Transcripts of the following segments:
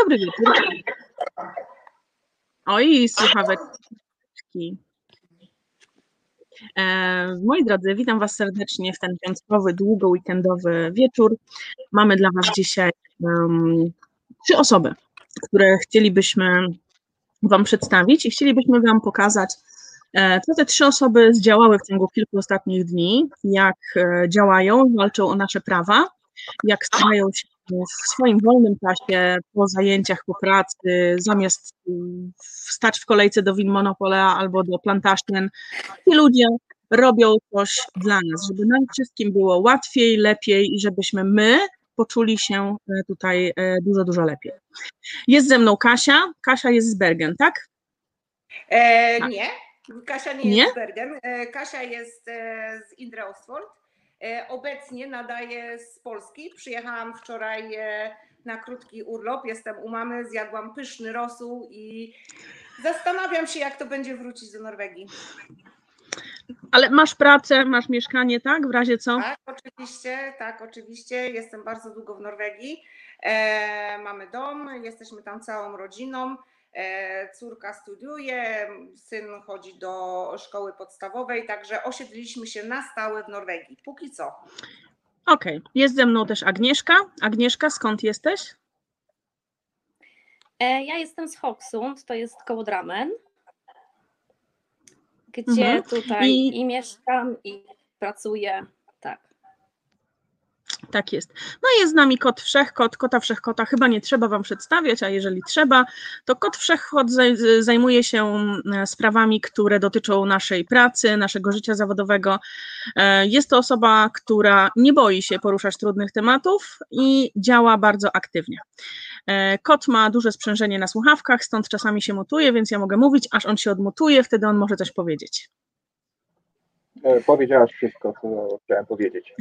Dobry wieczór. Oj, słuchaweczki. E, moi drodzy, witam Was serdecznie w ten piątkowy, długo weekendowy wieczór. Mamy dla Was dzisiaj um, trzy osoby, które chcielibyśmy Wam przedstawić i chcielibyśmy Wam pokazać, e, co te trzy osoby zdziałały w ciągu kilku ostatnich dni, jak e, działają, walczą o nasze prawa, jak starają się w swoim wolnym czasie, po zajęciach, po pracy, zamiast stać w kolejce do win Monopolea albo do Plantation, ci ludzie robią coś dla nas, żeby nam wszystkim było łatwiej, lepiej i żebyśmy my poczuli się e, tutaj e, dużo, dużo lepiej. Jest ze mną Kasia. Kasia jest z Bergen, tak? E, tak. Nie, Kasia nie, nie, jest z Bergen. E, Kasia jest z Indre Ostfold. Obecnie nadaję z Polski. Przyjechałam wczoraj na krótki urlop. Jestem u mamy, zjadłam pyszny rosół i zastanawiam się, jak to będzie wrócić do Norwegii. Ale masz pracę, masz mieszkanie, tak? W razie co? Tak, oczywiście, tak, oczywiście. Jestem bardzo długo w Norwegii. E, mamy dom, jesteśmy tam całą rodziną. E, córka studiuje, syn chodzi do szkoły podstawowej, także osiedliliśmy się na stałe w Norwegii. Póki co. Okej, okay. jest ze mną też Agnieszka. Agnieszka, skąd jesteś? E, ja jestem z Hoksund, to jest koło Dramen gdzie mhm. tutaj I... i mieszkam, i pracuję. Tak. Jest. No i jest z nami kot wszechkot, kota wszechkota chyba nie trzeba Wam przedstawiać, a jeżeli trzeba, to kot wszechkot zajmuje się e, sprawami, które dotyczą naszej pracy, naszego życia zawodowego. E, jest to osoba, która nie boi się poruszać trudnych tematów i działa bardzo aktywnie. E, kot ma duże sprzężenie na słuchawkach, stąd czasami się mutuje, więc ja mogę mówić, aż on się odmutuje, wtedy on może coś powiedzieć. Powiedziałaś wszystko, co chciałem powiedzieć.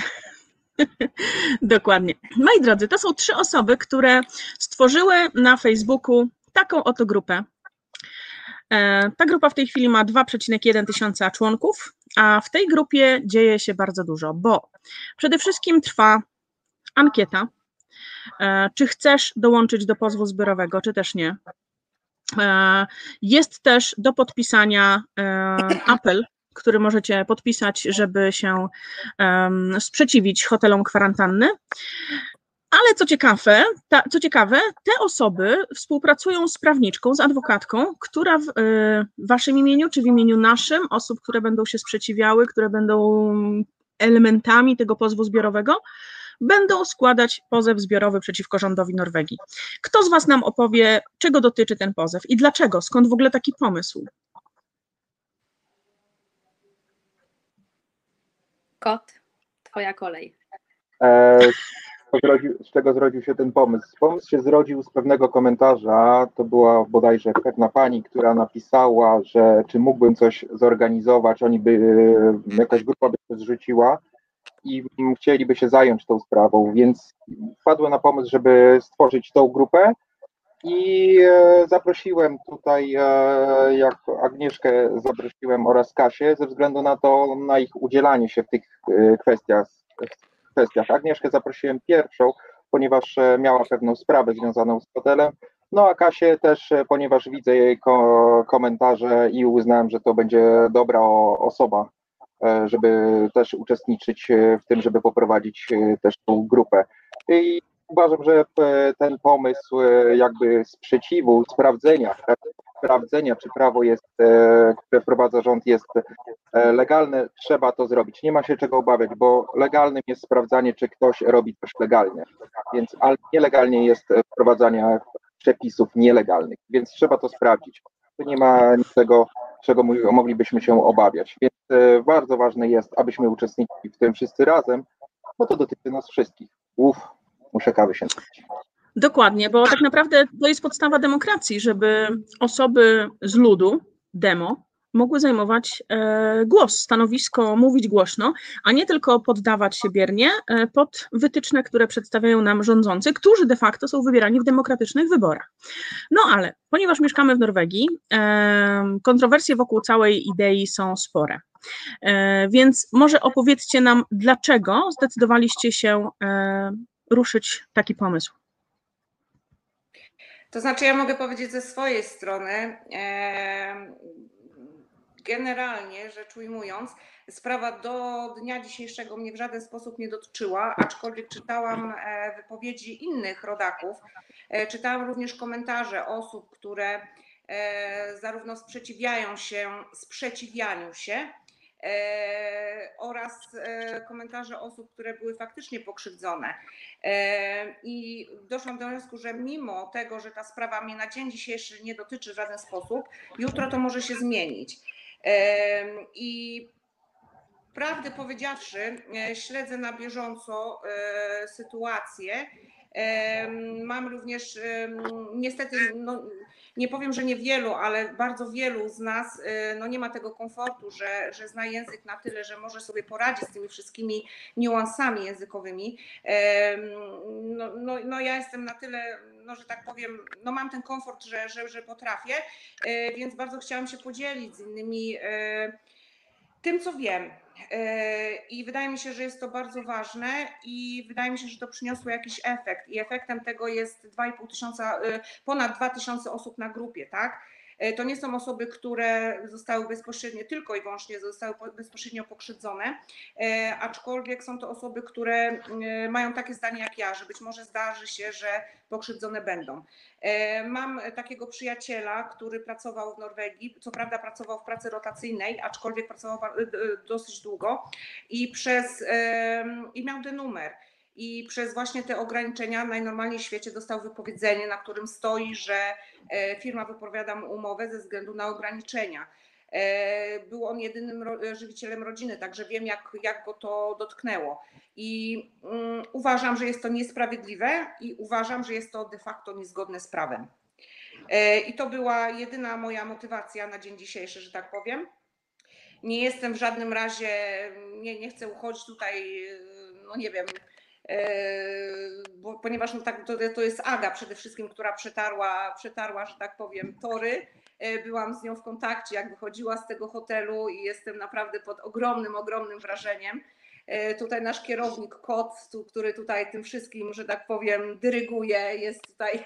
Dokładnie. Moi drodzy, to są trzy osoby, które stworzyły na Facebooku taką oto grupę. E, ta grupa w tej chwili ma 2,1 tysiąca członków, a w tej grupie dzieje się bardzo dużo, bo przede wszystkim trwa ankieta, e, czy chcesz dołączyć do pozwu zbiorowego, czy też nie. E, jest też do podpisania apel który możecie podpisać, żeby się um, sprzeciwić hotelom kwarantanny. Ale co ciekawe, ta, co ciekawe, te osoby współpracują z prawniczką, z adwokatką, która w, y, w waszym imieniu, czy w imieniu naszym, osób, które będą się sprzeciwiały, które będą elementami tego pozwu zbiorowego, będą składać pozew zbiorowy przeciwko rządowi Norwegii. Kto z Was nam opowie, czego dotyczy ten pozew i dlaczego? Skąd w ogóle taki pomysł? Kot, twoja kolej. E, z czego zrodził się ten pomysł? Pomysł się zrodził z pewnego komentarza. To była bodajże pewna pani, która napisała, że czy mógłbym coś zorganizować, oni by, jakaś grupa by się zrzuciła i chcieliby się zająć tą sprawą, więc wpadłem na pomysł, żeby stworzyć tą grupę i e, zaprosiłem tutaj, e, jak Agnieszkę zaprosiłem oraz Kasię, ze względu na to, na ich udzielanie się w tych e, kwestiach. kwestiach. Agnieszkę zaprosiłem pierwszą, ponieważ miała pewną sprawę związaną z hotelem, no a Kasię też, ponieważ widzę jej ko komentarze i uznałem, że to będzie dobra osoba, żeby też uczestniczyć w tym, żeby poprowadzić też tą grupę. I uważam, że e, ten pomysł e, jakby sprzeciwu, sprawdzenia, sprawdzenia, czy prawo jest, e, które wprowadza rząd jest legalne, trzeba to zrobić. Nie ma się czego obawiać, bo legalnym jest sprawdzanie, czy ktoś robi coś legalnie. Więc ale nielegalnie jest wprowadzanie przepisów nielegalnych, więc trzeba to sprawdzić. Tu nie ma niczego, czego moglibyśmy się obawiać. Więc bardzo ważne jest, abyśmy uczestniczyli w tym wszyscy razem, bo to dotyczy nas wszystkich. Uf, muszę kawy się napić. Dokładnie, bo tak naprawdę to jest podstawa demokracji, żeby osoby z ludu, demo, mogły zajmować e, głos, stanowisko, mówić głośno, a nie tylko poddawać się biernie e, pod wytyczne, które przedstawiają nam rządzący, którzy de facto są wybierani w demokratycznych wyborach. No ale ponieważ mieszkamy w Norwegii, e, kontrowersje wokół całej idei są spore. Więc może opowiedzcie nam, dlaczego zdecydowaliście się ruszyć taki pomysł? To znaczy, ja mogę powiedzieć ze swojej strony, generalnie rzecz ujmując, sprawa do dnia dzisiejszego mnie w żaden sposób nie dotyczyła, aczkolwiek czytałam e, wypowiedzi innych rodaków. E, czytałam również komentarze osób, które e, zarówno sprzeciwiają się sprzeciwianiu się, oraz komentarze osób, które były faktycznie pokrzywdzone. I doszłam do wniosku, że mimo tego, że ta sprawa mnie na dzień dzisiejszy nie dotyczy w żaden sposób, jutro to może się zmienić. I prawdę powiedziawszy, e, śledzę na bieżąco e, sytuację. Mam również, niestety, no, nie powiem, że niewielu, ale bardzo wielu z nas e, no, nie ma tego komfortu, że, że zna język na tyle, że może sobie poradzić z tymi wszystkimi niuansami językowymi. No, no, no ja jestem na tyle, no, że tak powiem, no mam ten komfort, że, że, że potrafię, więc bardzo chciałam się podzielić z innymi tym, co wiem. E, I wydaje mi się, że jest to bardzo ważne i wydaje mi się, że to przyniosło jakiś efekt. I efektem tego jest 2,5 tysiąca, e, ponad 2 tysiące osób na grupie, tak? E, to nie są osoby, które zostały bezpośrednio, tylko i wyłącznie zostały bezpośrednio pokrzywdzone, e, aczkolwiek są to osoby, które e, mają takie zdanie jak ja, że być może zdarzy się, że pokrzywdzone będą. Mam takiego przyjaciela, który pracował w Norwegii, co prawda pracował w pracy rotacyjnej, aczkolwiek pracował dosyć długo i przez i miał ten numer i przez właśnie te ograniczenia najnormalniej w świecie dostał wypowiedzenie, na którym stoi, że e, firma wypowiada mu umowę ze względu na ograniczenia. E, był on jedynym żywicielem rodziny, także wiem, jak, jak go to dotknęło. I um, uważam, że jest to niesprawiedliwe i uważam, że jest to de facto niezgodne z prawem. E, I to była jedyna moja motywacja na dzień dzisiejszy, że tak powiem. Nie jestem w żadnym razie, nie, nie chcę uchodzić tutaj, no nie wiem, bo, ponieważ no tak, to, to jest Aga przede wszystkim, która przetarła, przetarła, że tak powiem, tory. E, byłam z nią w kontakcie, jak wychodziła z tego hotelu i jestem naprawdę pod ogromnym, ogromnym wrażeniem. E, tutaj nasz kierownik Kot, który tutaj tym wszystkim, że tak powiem, dyryguje, jest tutaj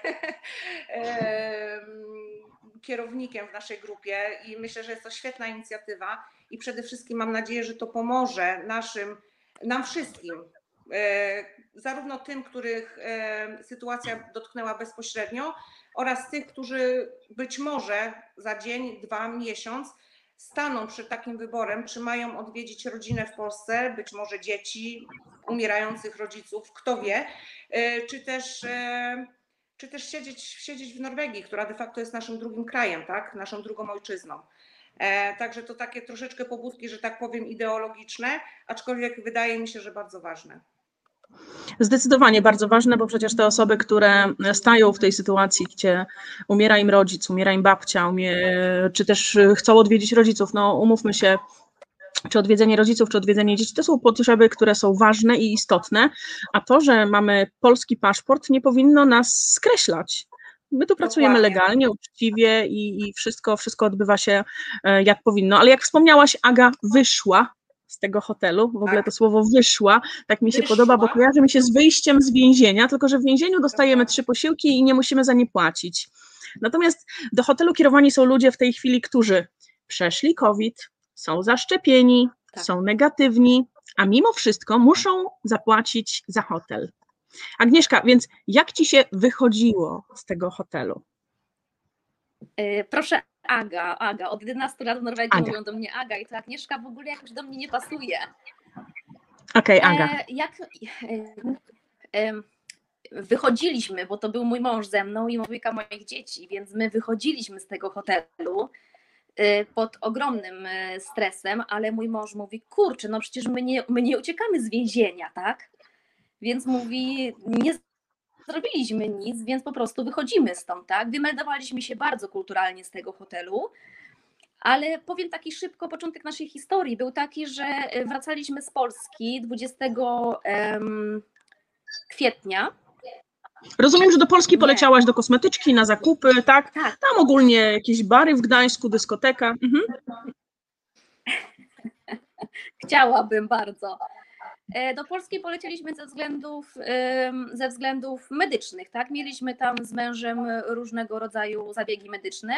kierownikiem w naszej grupie i myślę, że jest to świetna inicjatywa i przede wszystkim mam nadzieję, że to pomoże naszym, nam wszystkim, zarówno tym, których e, sytuacja dotknęła bezpośrednio, oraz tych, którzy być może za dzień, dwa, miesiąc staną przed takim wyborem, czy mają odwiedzić rodzinę w Polsce, być może dzieci, umierających rodziców, kto wie, e, czy też, czy też siedzieć, siedzieć w Norwegii, która de facto jest naszym drugim krajem, tak? naszą drugą ojczyzną. Także to takie troszeczkę pobudki, że tak powiem, ideologiczne, aczkolwiek wydaje mi się, że bardzo ważne. Zdecydowanie bardzo ważne, bo przecież te osoby, które stają w tej sytuacji, gdzie umiera im rodzic, umiera im babcia, umie, czy też chcą odwiedzić rodziców, no umówmy się, czy odwiedzenie rodziców, czy odwiedzenie dzieci, to są potrzeby, które są ważne i istotne, a to, że mamy polski paszport, nie powinno nas skreślać. My tu pracujemy legalnie, uczciwie i, i wszystko, wszystko odbywa się e, jak powinno. Ale jak wspomniałaś, Aga wyszła z tego hotelu. W ogóle tak. to słowo wyszła, tak mi się wyszła. podoba, bo kojarzy mi się z wyjściem z więzienia, tylko że w więzieniu dostajemy trzy posiłki i nie musimy za nie płacić. Natomiast do hotelu kierowani są ludzie w tej chwili, którzy przeszli COVID, są zaszczepieni, tak. są negatywni, a mimo wszystko muszą zapłacić za hotel. Agnieszka, więc jak ci się wychodziło z tego hotelu? Y, proszę Aga, Aga. Od 11 lat w Norwegii Aga. mówią do mnie Aga i to Agnieszka w ogóle jakoś do mnie nie pasuje. Okej, okay, Aga. E, jak e, e, wychodziliśmy, bo to był mój mąż ze mną i dwójka moich dzieci, więc my wychodziliśmy z tego hotelu e, pod ogromnym e, stresem, ale mój mąż mówi, kurczę, no przecież my nie, my nie uciekamy z więzienia, tak? Więc mówi, nie zrobiliśmy nic, więc po prostu wychodzimy stąd, tak? Wymeldowaliśmy się bardzo kulturalnie z tego hotelu. Ale powiem taki szybko, początek naszej historii był taki, że e, wracaliśmy z Polski 20 um, kwietnia. Rozumiem, że do Polski poleciałaś Nie. do kosmetyczki, na zakupy, tak? tak? Tam ogólnie jakieś bary w Gdańsku, dyskoteka. Mhm. Chciałabym bardzo. E, Do Polski polecieliśmy ze względów, ze względów medycznych, tak? Mieliśmy tam z mężem różnego rodzaju zabiegi medyczne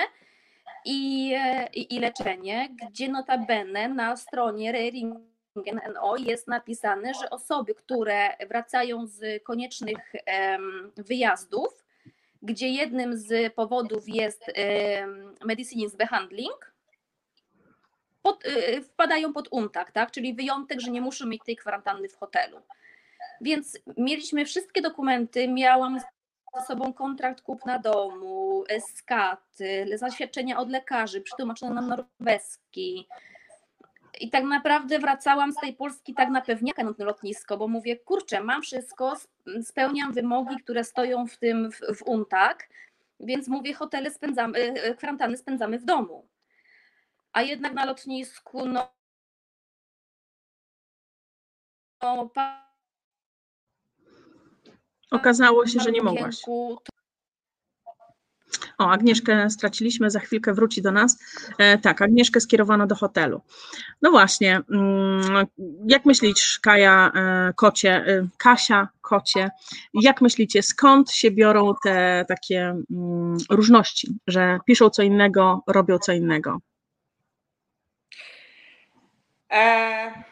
i, e, i, i leczenie, gdzie notabene na stronie Reringen NO jest napisane, że osoby, które wracają z koniecznych wyjazdów, gdzie jednym z powodów jest em, medicines behandling, pod, y, wpadają pod UNTAK, tak? czyli wyjątek, że nie muszą mieć tej kwarantanny w hotelu. Więc mieliśmy wszystkie dokumenty, miałam ze sobą kontrakt kupna domu, skat, y, zaświadczenia od lekarzy, przetłumaczone na norweski. I tak naprawdę wracałam z tej Polski tak na pewniaka na lotnisko, bo mówię, kurczę, mam wszystko, sp- spełniam wymogi, które stoją w tym w, w UNTAK, więc mówię, hotele spędzamy, y, y, kwarantanny spędzamy w domu a jednak na lotnisku no, no Okazało się, że nie mogłaś. O, Agnieszkę straciliśmy, za chwilkę wróci do nas. E, tak, Agnieszkę skierowano do hotelu. No właśnie, mm, jak myślisz, Kaja, e, kocie, e, Kasia, kocie, jak myślicie, skąd się biorą te takie mm, różności, że piszą co innego, robią co innego? E,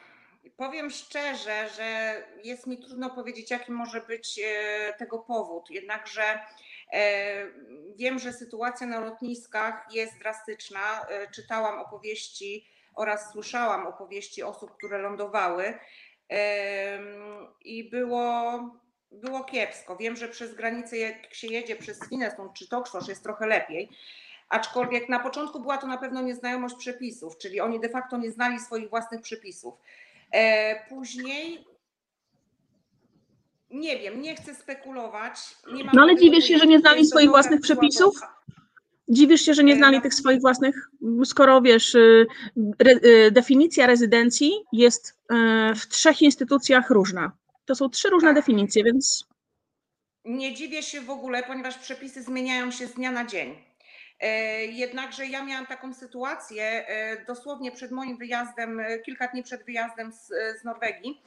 powiem szczerze, że jest mi trudno powiedzieć, jaki może być e, tego powód. Jednakże e, wiem, że sytuacja na lotniskach jest drastyczna. E, czytałam opowieści oraz słyszałam opowieści osób, które lądowały i było, było kiepsko. Wiem, że przez granicę, jak się jedzie przez Swinesund czy Toksztosz, jest trochę lepiej. Aczkolwiek na początku była to na pewno nieznajomość przepisów, czyli oni de facto nie znali swoich własnych przepisów. E, Później nie wiem, nie chcę spekulować. Nie No ale dziwisz się, że nie znali swoich własnych przepisów? Dziwisz się, że nie E, znali na- tych swoich własnych, skoro wiesz, y, re, y, definicja rezydencji jest y, w trzech instytucjach różna. To są trzy różne Tak. definicje, więc Nie dziwię się w ogóle, ponieważ przepisy zmieniają się z dnia na dzień. E, Jednakże ja miałam taką sytuację e, dosłownie przed moim wyjazdem, e, kilka dni przed wyjazdem z, z Norwegii.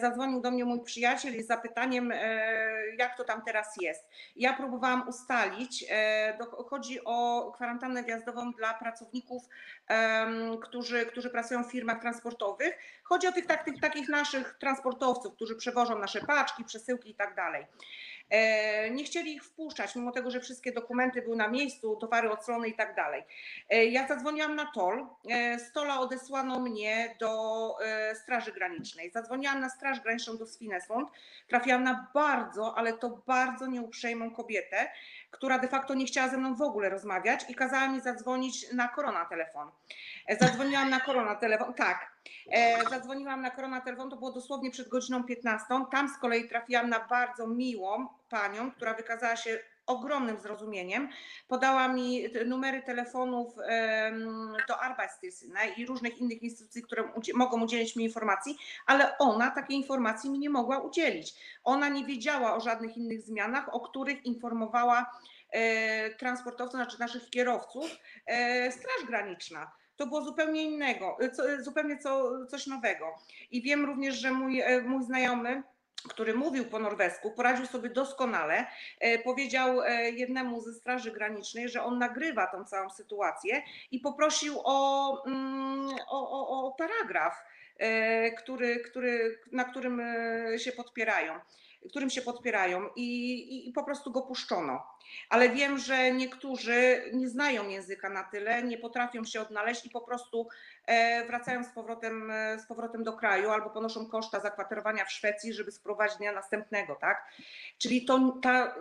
Zadzwonił do mnie mój przyjaciel z zapytaniem, jak to tam teraz jest. Ja próbowałam ustalić, chodzi o kwarantannę wjazdową dla pracowników, którzy, którzy pracują w firmach transportowych. Chodzi o tych, tak, tych takich naszych transportowców, którzy przewożą nasze paczki, przesyłki i tak dalej. E, Nie chcieli ich wpuszczać, mimo tego, że wszystkie dokumenty były na miejscu, towary oclone i tak dalej. E, Ja zadzwoniłam na TOL. E, Z TOLa odesłano mnie do e, Straży Granicznej. Zadzwoniłam na Straż Graniczną do Swinesund. Trafiłam na bardzo, ale to bardzo nieuprzejmą kobietę, która de facto nie chciała ze mną w ogóle rozmawiać i kazała mi zadzwonić na korona telefon. E, Zadzwoniłam na korona telefon, tak. E, Zadzwoniłam na korona telefon, to było dosłownie przed godziną 15. Tam z kolei trafiłam na bardzo miłą panią, która wykazała się ogromnym zrozumieniem. Podała mi numery telefonów do Arbeitshilfe i różnych innych instytucji, które mogą udzielić mi informacji, ale ona takiej informacji mi nie mogła udzielić. Ona nie wiedziała o żadnych innych zmianach, o których informowała e, transportowców, znaczy naszych kierowców, e, Straż Graniczna. To było zupełnie innego, co, zupełnie co, coś nowego. I wiem również, że mój, e, mój znajomy, który mówił po norwesku, poradził sobie doskonale. E, Powiedział e, jednemu ze Straży Granicznej, że on nagrywa tą całą sytuację i poprosił o, mm, o, o, o paragraf, e, który, który, na którym się podpierają którym się podpierają i, i, i po prostu go puszczono. Ale wiem, że niektórzy nie znają języka na tyle, nie potrafią się odnaleźć i po prostu e, wracają z powrotem, e, z powrotem do kraju albo ponoszą koszta zakwaterowania w Szwecji, żeby spróbować dnia następnego, tak? Czyli to ta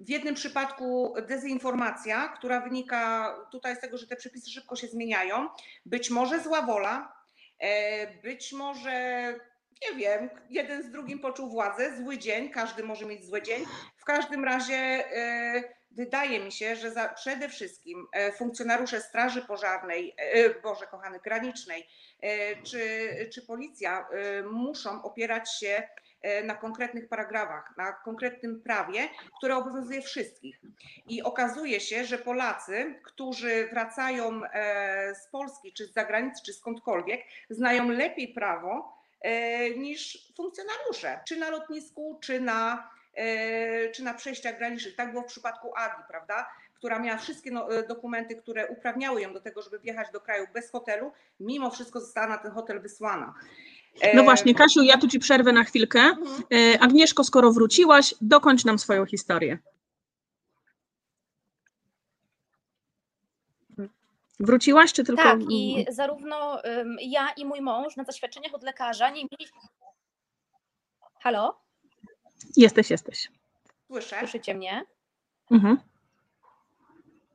w jednym przypadku dezinformacja, która wynika tutaj z tego, że te przepisy szybko się zmieniają, być może zła wola, e, być może nie wiem, jeden z drugim poczuł władzę, zły dzień, każdy może mieć zły dzień. W każdym razie e, wydaje mi się, że za, przede wszystkim e, funkcjonariusze Straży Pożarnej, e, Boże kochany, granicznej, czy, czy policja muszą opierać się na konkretnych paragrafach, na konkretnym prawie, które obowiązuje wszystkich. I okazuje się, że Polacy, którzy wracają z Polski, czy z zagranicy, czy skądkolwiek, znają lepiej prawo niż funkcjonariusze, czy na lotnisku, czy na, czy na przejściach granicznych. Tak było w przypadku Agi, prawda? która miała wszystkie no, dokumenty, które uprawniały ją do tego, żeby wjechać do kraju bez hotelu, mimo wszystko została na ten hotel wysłana. No właśnie, Kasiu, ja tu ci przerwę na chwilkę. Mhm. Agnieszko, skoro wróciłaś, dokończ nam swoją historię. Wróciłaś, czy tylko. Tak, i zarówno um, ja i mój mąż na zaświadczeniach od lekarza nie mieliśmy. Halo? Jesteś, jesteś. Słyszę. Słyszycie mnie? Mhm.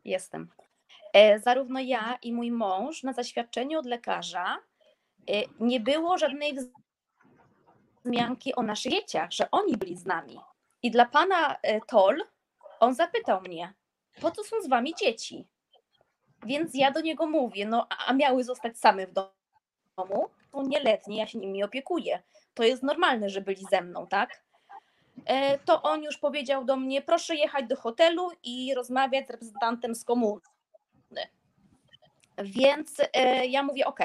Jestem. E, zarówno ja i mój mąż na zaświadczeniu od lekarza e, nie było żadnej wzmianki o naszych dzieciach, że oni byli z nami. I dla pana e, Tol on zapytał mnie, po co są z wami dzieci? Więc ja do niego mówię, no a miały zostać same w domu, to nieletnie, ja się nimi opiekuję. To jest normalne, że byli ze mną, tak? E, to on już powiedział do mnie, proszę jechać do hotelu i rozmawiać z reprezentantem z komuny. Więc e, ja mówię, ok.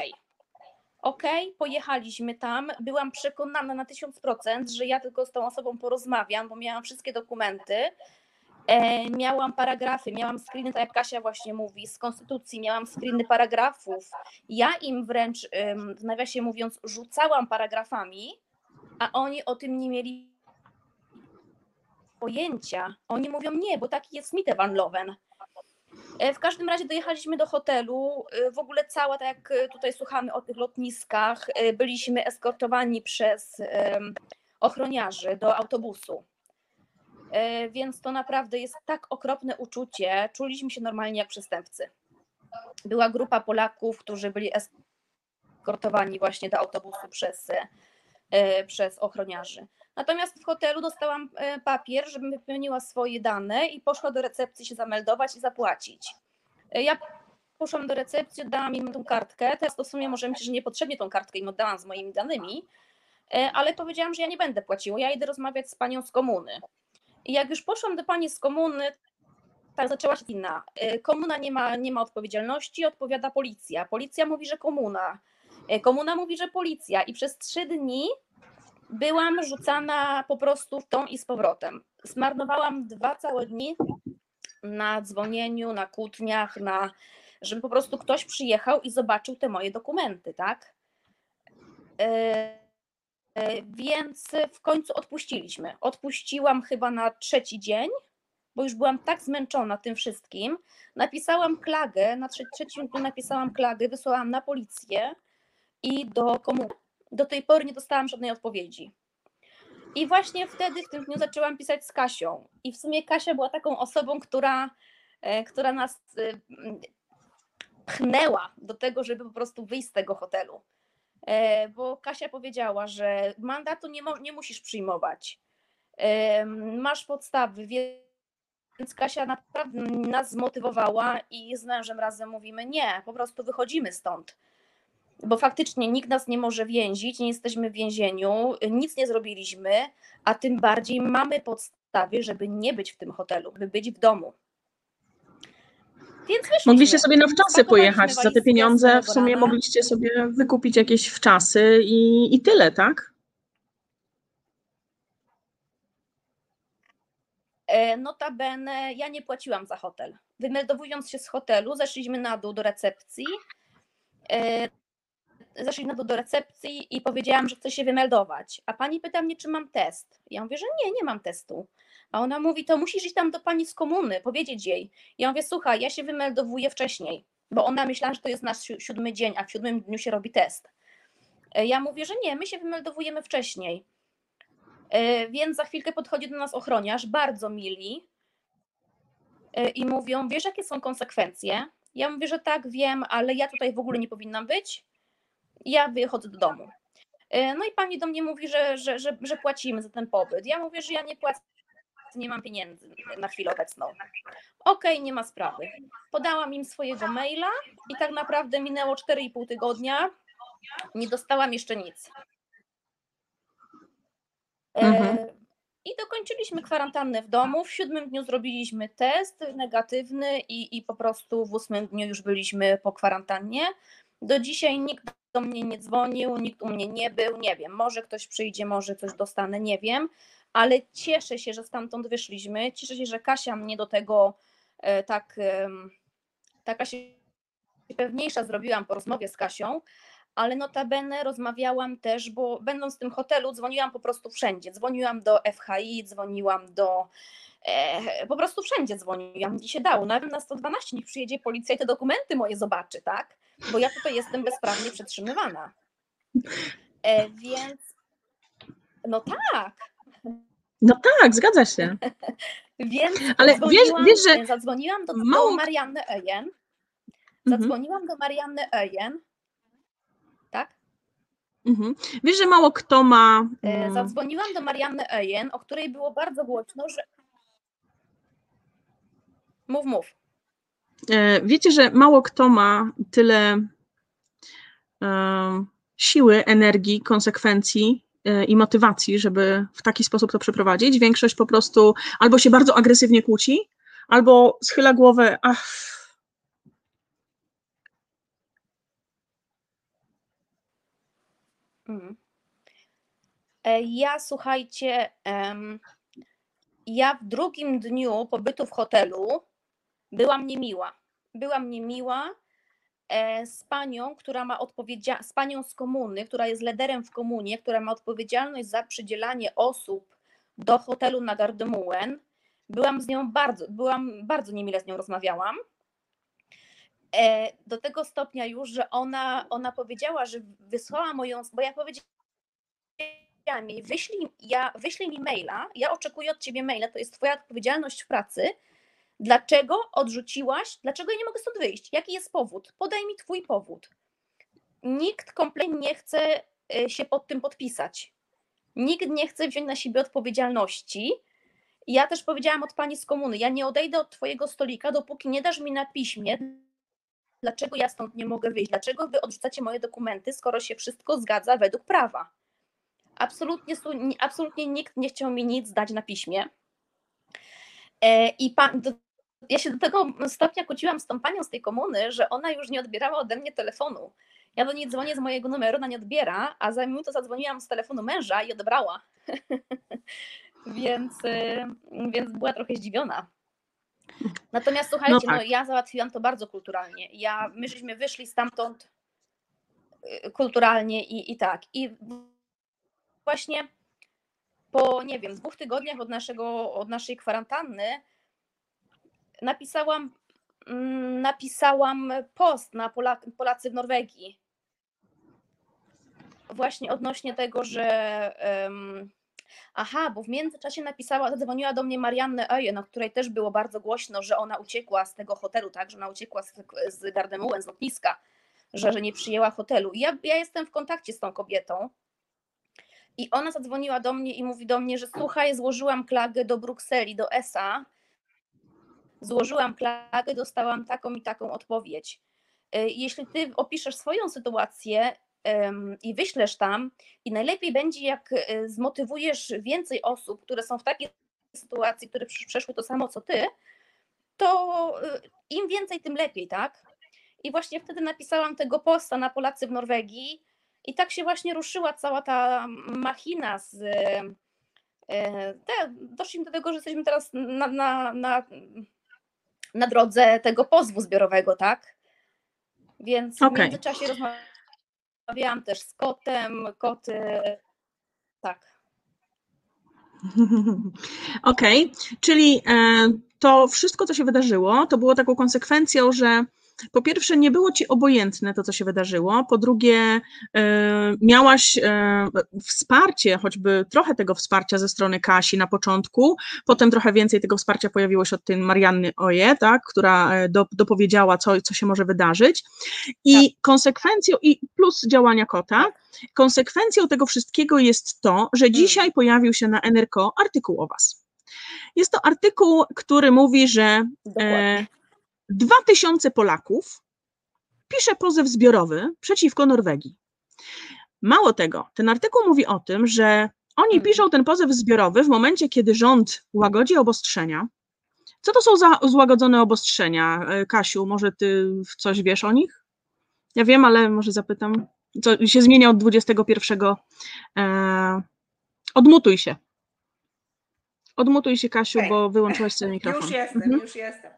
Ok, pojechaliśmy tam. Byłam przekonana na 1000%, że ja tylko z tą osobą porozmawiam, bo miałam wszystkie dokumenty. E, miałam paragrafy, miałam screeny, tak jak Kasia właśnie mówi, z konstytucji, miałam screeny paragrafów. Ja im wręcz, w nawiasie mówiąc, rzucałam paragrafami, a oni o tym nie mieli pojęcia. Oni mówią nie, bo taki jest Smith Van Loven. E, w każdym razie dojechaliśmy do hotelu. E, w ogóle cała, tak jak tutaj słuchamy o tych lotniskach, byliśmy eskortowani przez ochroniarzy do autobusu. Więc to naprawdę jest tak okropne uczucie. Czuliśmy się normalnie jak przestępcy. Była grupa Polaków, którzy byli eskortowani właśnie do autobusu przez, przez ochroniarzy. Natomiast w hotelu dostałam e, papier, żebym wypełniła swoje dane i poszła do recepcji się zameldować i zapłacić. E, ja poszłam do recepcji, oddałam im tą kartkę. Teraz to w sumie może myśleć, że niepotrzebnie tą kartkę im oddałam z moimi danymi, e, ale powiedziałam, że ja nie będę płaciła, ja idę rozmawiać z panią z komuny. Jak już poszłam do pani z komuny, tak zaczęła się inna. Komuna nie ma, nie ma odpowiedzialności, odpowiada policja. Policja mówi, że komuna. Komuna mówi, że policja. I przez trzy dni byłam rzucana po prostu w tą i z powrotem. Zmarnowałam dwa całe dni na dzwonieniu, na kłótniach, na, żeby po prostu ktoś przyjechał i zobaczył te moje dokumenty, tak? E, e, więc w końcu odpuściliśmy. Odpuściłam chyba na trzeci dzień, bo już byłam tak zmęczona tym wszystkim. Napisałam klagę, na trzecim dniu napisałam klagę, wysłałam na policję i do komu do tej pory nie dostałam żadnej odpowiedzi. I właśnie wtedy, w tym dniu zaczęłam pisać z Kasią. I w sumie Kasia była taką osobą, która, e, która nas e, pchnęła do tego, żeby po prostu wyjść z tego hotelu. E, bo Kasia powiedziała, że mandatu nie, nie musisz przyjmować. Masz podstawy, więc Kasia naprawdę nas zmotywowała i z mężem razem mówimy: Nie, po prostu wychodzimy stąd bo faktycznie nikt nas nie może więzić, nie jesteśmy w więzieniu, nic nie zrobiliśmy, a tym bardziej mamy podstawy, żeby nie być w tym hotelu, by być w domu. Więc Mogliście sobie na wczasy pojechać za te pieniądze, w sumie mogliście sobie wykupić jakieś wczasy i, i tyle, tak? E, notabene ja nie płaciłam za hotel. Wymeldowując się z hotelu, zeszliśmy na dół do recepcji. E, zeszli na do recepcji i powiedziałam, że chcę się wymeldować. A pani pyta mnie, czy mam test. Ja mówię, że nie, nie mam testu. A ona mówi, to musisz iść tam do pani z komuny, powiedzieć jej. Ja mówię, słuchaj, ja się wymeldowuję wcześniej, bo ona myślała, że to jest nasz siódmy dzień, a w siódmym dniu się robi test. E, ja mówię, że nie, my się wymeldowujemy wcześniej. E, więc za chwilkę podchodzi do nas ochroniarz, bardzo mili, e, i mówią, wiesz, jakie są konsekwencje? Ja mówię, że tak, wiem, ale ja tutaj w ogóle nie powinnam być ja wychodzę do domu. No i pani do mnie mówi, że, że, że, że płacimy za ten pobyt. Ja mówię, że ja nie płacę, nie mam pieniędzy na chwilę obecną. Okej, okay, nie ma sprawy. Podałam im swojego maila i tak naprawdę minęło 4,5 tygodnia. Nie dostałam jeszcze nic. E, mhm. I dokończyliśmy kwarantannę w domu. W siódmym dniu zrobiliśmy test negatywny i, i po prostu w ósmym dniu już byliśmy po kwarantannie. Do dzisiaj nikt do mnie nie dzwonił, nikt u mnie nie był, nie wiem, może ktoś przyjdzie, może coś dostanę, nie wiem, ale cieszę się, że stamtąd wyszliśmy, cieszę się, że Kasia mnie do tego e, tak, taka się pewniejsza zrobiłam po rozmowie z Kasią, ale notabene rozmawiałam też, bo będąc w tym hotelu dzwoniłam po prostu wszędzie, dzwoniłam do FHI, dzwoniłam do e, po prostu wszędzie dzwoniłam, gdzie się dało, nawet na 112 niech przyjedzie policja i te dokumenty moje zobaczy, tak? Bo ja tutaj jestem bezprawnie przetrzymywana. E, więc no tak, No tak, zgadza się. więc Ale wiesz, wiesz, że zadzwoniłam do, mało do Marianny Ejen, Mhm, zadzwoniłam do Marianny Ejen, tak? mhm. Wiesz, że mało kto ma. E, mm, Zadzwoniłam do Marianny Ejen, o której było bardzo głośno, że. Mów, mów. E, Wiecie, że mało kto ma tyle e, siły, energii, konsekwencji i motywacji, żeby w taki sposób to przeprowadzić. Większość po prostu albo się bardzo agresywnie kłóci, albo schyla głowę, ach, Mhm. E, Ja słuchajcie, ja w drugim dniu pobytu w hotelu byłam niemiła. Byłam niemiła e, z panią, która ma odpowiedzialność, z panią z komuny, która jest liderem w komunie, która ma odpowiedzialność za przydzielanie osób do hotelu na Gardermoen. Byłam z nią bardzo, byłam bardzo niemile z nią rozmawiałam. E, Do tego stopnia już, że ona, ona powiedziała, że wysłała moją, bo ja powiedziałam jej, wyślij, ja, wyślij mi maila, ja oczekuję od ciebie maila, to jest twoja odpowiedzialność w pracy, dlaczego odrzuciłaś, dlaczego ja nie mogę stąd wyjść, jaki jest powód, podaj mi twój powód. Nikt kompletnie nie chce e, się pod tym podpisać. Nikt nie chce wziąć na siebie odpowiedzialności. Ja też powiedziałam od pani z komuny, ja nie odejdę od twojego stolika, dopóki nie dasz mi na piśmie, dlaczego ja stąd nie mogę wyjść, dlaczego wy odrzucacie moje dokumenty, skoro się wszystko zgadza według prawa. Absolutnie, absolutnie nikt nie chciał mi nic dać na piśmie. E, I pan, ja się do tego stopnia kłóciłam z tą panią z tej komuny, że ona już nie odbierała ode mnie telefonu. Ja do niej dzwonię z mojego numeru, ona nie odbiera, a za minutę zadzwoniłam z telefonu męża i odebrała. więc, e, więc była trochę zdziwiona. Natomiast słuchajcie, no, tak. ja załatwiłam to bardzo kulturalnie. Ja, my żeśmy wyszli stamtąd y, kulturalnie i, i tak. I właśnie po, nie wiem, dwóch tygodniach od, naszego, od naszej kwarantanny napisałam, mm, napisałam post na Polacy w Norwegii. Właśnie odnośnie tego, że em, aha, bo w międzyczasie napisała, zadzwoniła do mnie Marianne Ejen, o której też było bardzo głośno, że ona uciekła z tego hotelu, tak, że ona uciekła z, z Gardermoen, z lotniska, że, że nie przyjęła hotelu. I ja, ja jestem w kontakcie z tą kobietą i ona zadzwoniła do mnie i mówi do mnie, że słuchaj, złożyłam klagę do Brukseli, do ESA, złożyłam klagę, dostałam taką i taką odpowiedź. Y, Jeśli ty opiszesz swoją sytuację i wyślesz tam, i najlepiej będzie, jak y, zmotywujesz więcej osób, które są w takiej sytuacji, które przesz- przeszły to samo co ty, to y, im więcej, tym lepiej, tak? I właśnie wtedy napisałam tego posta na Polacy w Norwegii i tak się właśnie ruszyła cała ta machina z. e, Te, doszliśmy do tego, że jesteśmy teraz na, na, na, na drodze tego pozwu zbiorowego, tak? Więc w Okej. międzyczasie rozmawiałam też z kotem, koty. Tak. Okej, czyli e, to wszystko, co się wydarzyło, to było taką konsekwencją, że po pierwsze nie było ci obojętne to, co się wydarzyło, po drugie e, miałaś e, wsparcie, choćby trochę tego wsparcia ze strony Kasi na początku, potem trochę więcej tego wsparcia pojawiło się od tej Marianny Oje, tak, która e, do, dopowiedziała, co, co się może wydarzyć. I konsekwencją, i plus działania kota, konsekwencją tego wszystkiego jest to, że dzisiaj pojawił się na NRK artykuł o Was. Jest to artykuł, który mówi, że Dokładnie. E, 2000 Polaków pisze pozew zbiorowy przeciwko Norwegii. Mało tego, ten artykuł mówi o tym, że oni Mhm. piszą ten pozew zbiorowy w momencie, kiedy rząd łagodzi obostrzenia. Co to są za złagodzone obostrzenia? E, Kasiu, może ty coś wiesz o nich? Ja wiem, ale może zapytam. co się zmienia od 21. E, odmutuj się. Odmutuj się, Kasiu, Okej. bo wyłączyłaś sobie mikrofon. Już jestem, Mhm. już jestem.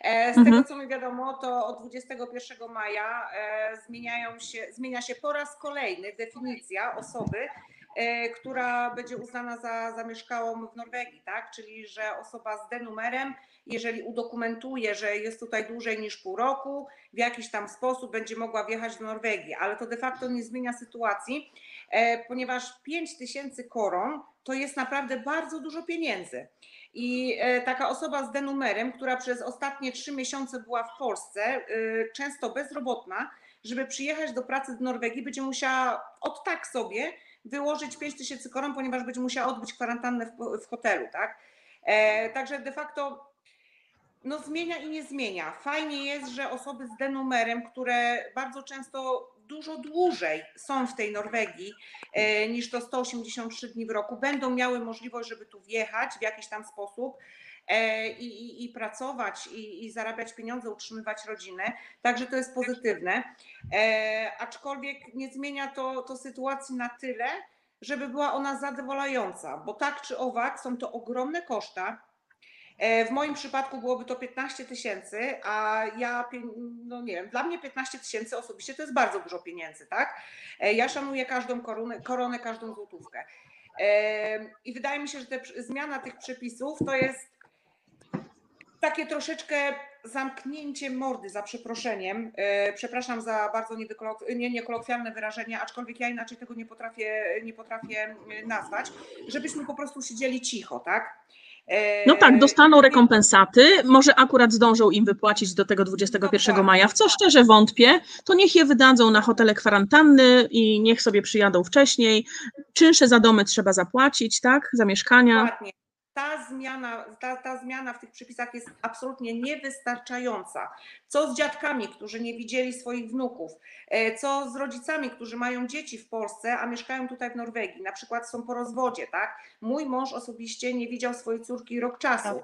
E, Z Mhm. tego co mi wiadomo, to od 21 maja e, zmieniają się, zmienia się po raz kolejny definicja osoby, e, która będzie uznana za zamieszkałą w Norwegii, tak? Czyli że osoba z denumerem, jeżeli udokumentuje, że jest tutaj dłużej niż pół roku, w jakiś tam sposób będzie mogła wjechać do Norwegii, ale to de facto nie zmienia sytuacji, ponieważ 5 tysięcy koron to jest naprawdę bardzo dużo pieniędzy. I e, taka osoba z denumerem, która przez ostatnie trzy miesiące była w Polsce, e, często bezrobotna, żeby przyjechać do pracy do Norwegii, będzie musiała od tak sobie wyłożyć 5 tysięcy koron, ponieważ będzie musiała odbyć kwarantannę w, w hotelu, tak? E, także de facto no zmienia i nie zmienia. Fajnie jest, że osoby z denumerem, które bardzo często dużo dłużej są w tej Norwegii e, niż to 183 dni w roku, będą miały możliwość, żeby tu wjechać w jakiś tam sposób e, i, i, i pracować i, i zarabiać pieniądze, utrzymywać rodzinę. Także to jest pozytywne. E, aczkolwiek nie zmienia to, to sytuacji na tyle, żeby była ona zadowalająca, bo tak czy owak są to ogromne koszta. E, W moim przypadku byłoby to 15 tysięcy, a ja, no nie wiem, dla mnie 15 tysięcy osobiście to jest bardzo dużo pieniędzy, tak? E, Ja szanuję każdą koronę, koronę każdą złotówkę. E, I wydaje mi się, że te, zmiana tych przepisów to jest takie troszeczkę zamknięcie mordy za przeproszeniem. Przepraszam za bardzo niekolokwialne wyrażenie, aczkolwiek ja inaczej tego nie potrafię, nie potrafię nazwać, żebyśmy po prostu siedzieli cicho, tak? E, No tak, dostaną i- rekompensaty, może akurat zdążą im wypłacić do tego 21 Dokładnie. maja, w co szczerze wątpię, to niech je wydadzą na hotele kwarantanny i niech sobie przyjadą wcześniej. Czynsze za domy trzeba zapłacić, tak, za mieszkania. Dokładnie. Ta zmiana, ta, ta zmiana w tych przepisach jest absolutnie niewystarczająca. Co z dziadkami, którzy nie widzieli swoich wnuków? E, Co z rodzicami, którzy mają dzieci w Polsce, a mieszkają tutaj w Norwegii? Na przykład są po rozwodzie, tak? Mój mąż osobiście nie widział swojej córki rok czasu.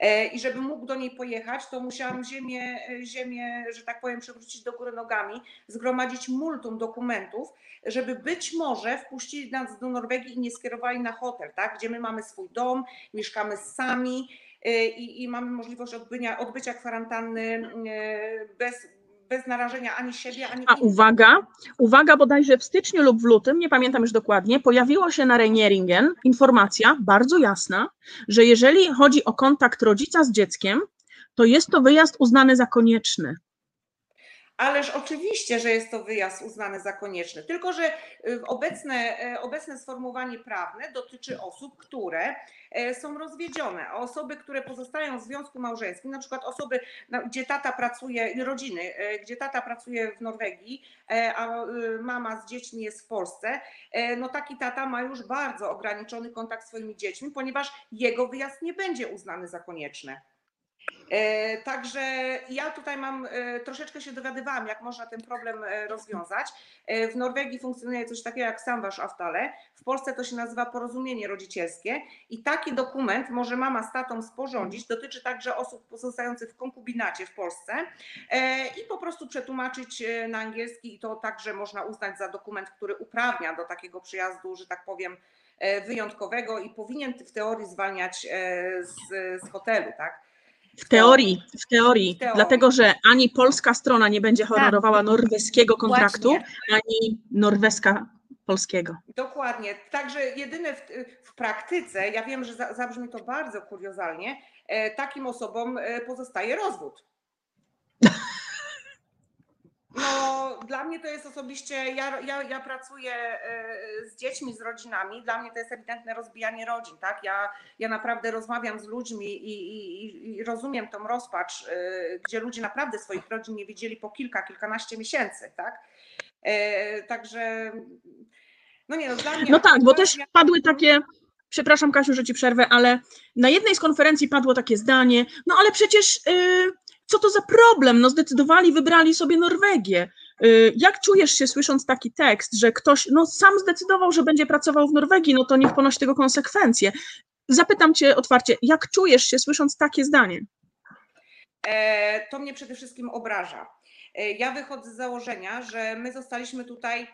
E, I żeby mógł do niej pojechać, to musiałam ziemię, ziemię, że tak powiem, przewrócić do góry nogami, zgromadzić multum dokumentów, żeby być może wpuścili nas do Norwegii i nie skierowali na hotel, tak? gdzie my mamy swój dom, mieszkamy sami e, i, i mamy możliwość odbycia, odbycia kwarantanny e, bez, bez narażenia ani siebie, ani A uwaga, uwaga, bodajże w styczniu lub w lutym, nie pamiętam już dokładnie, pojawiła się na Renieringen informacja bardzo jasna, że jeżeli chodzi o kontakt rodzica z dzieckiem, to jest to wyjazd uznany za konieczny. Ależ oczywiście, że jest to wyjazd uznany za konieczny, tylko że y, obecne, e, obecne sformułowanie prawne dotyczy osób, które e, są rozwiedzione, a osoby, które pozostają w związku małżeńskim, na przykład osoby, no, gdzie tata pracuje, rodziny, e, gdzie tata pracuje w Norwegii, a mama z dziećmi jest w Polsce, no taki tata ma już bardzo ograniczony kontakt z swoimi dziećmi, ponieważ jego wyjazd nie będzie uznany za konieczny. E, Także ja tutaj mam, e, troszeczkę się dowiadywałam, jak można ten problem e, rozwiązać. W Norwegii funkcjonuje coś takiego jak Samwarsavtale, w Polsce to się nazywa porozumienie rodzicielskie i taki dokument może mama z tatą sporządzić, dotyczy także osób pozostających w konkubinacie w Polsce i po prostu przetłumaczyć na angielski i to także można uznać za dokument, który uprawnia do takiego przyjazdu, że tak powiem, wyjątkowego i powinien w teorii zwalniać z, z hotelu, tak? W teorii, w teorii, W teorii. dlatego że ani polska strona nie będzie honorowała norweskiego kontraktu, Właśnie. ani norweska polskiego. Dokładnie. Także jedyne w, w praktyce, ja wiem, że za, zabrzmi to bardzo kuriozalnie, e, takim osobom e, pozostaje rozwód. No, dla mnie to jest osobiście, ja, ja, ja pracuję e, z dziećmi, z rodzinami, dla mnie to jest ewidentne rozbijanie rodzin, tak? Ja, ja naprawdę rozmawiam z ludźmi i, i, i rozumiem tą rozpacz, e, gdzie ludzie naprawdę swoich rodzin nie widzieli po kilka, kilkanaście miesięcy, tak? E, Także, no nie no, dla mnie... No tak, bo też ja- padły takie, przepraszam Kasiu, że ci przerwę, ale na jednej z konferencji padło takie zdanie, no ale przecież y, co to za problem, no zdecydowali, wybrali sobie Norwegię. Y, jak czujesz się słysząc taki tekst, że ktoś no sam zdecydował, że będzie pracował w Norwegii, no to niech ponosi tego konsekwencje. Zapytam cię otwarcie, jak czujesz się słysząc takie zdanie? E, to mnie przede wszystkim obraża. E, Ja wychodzę z założenia, że my zostaliśmy tutaj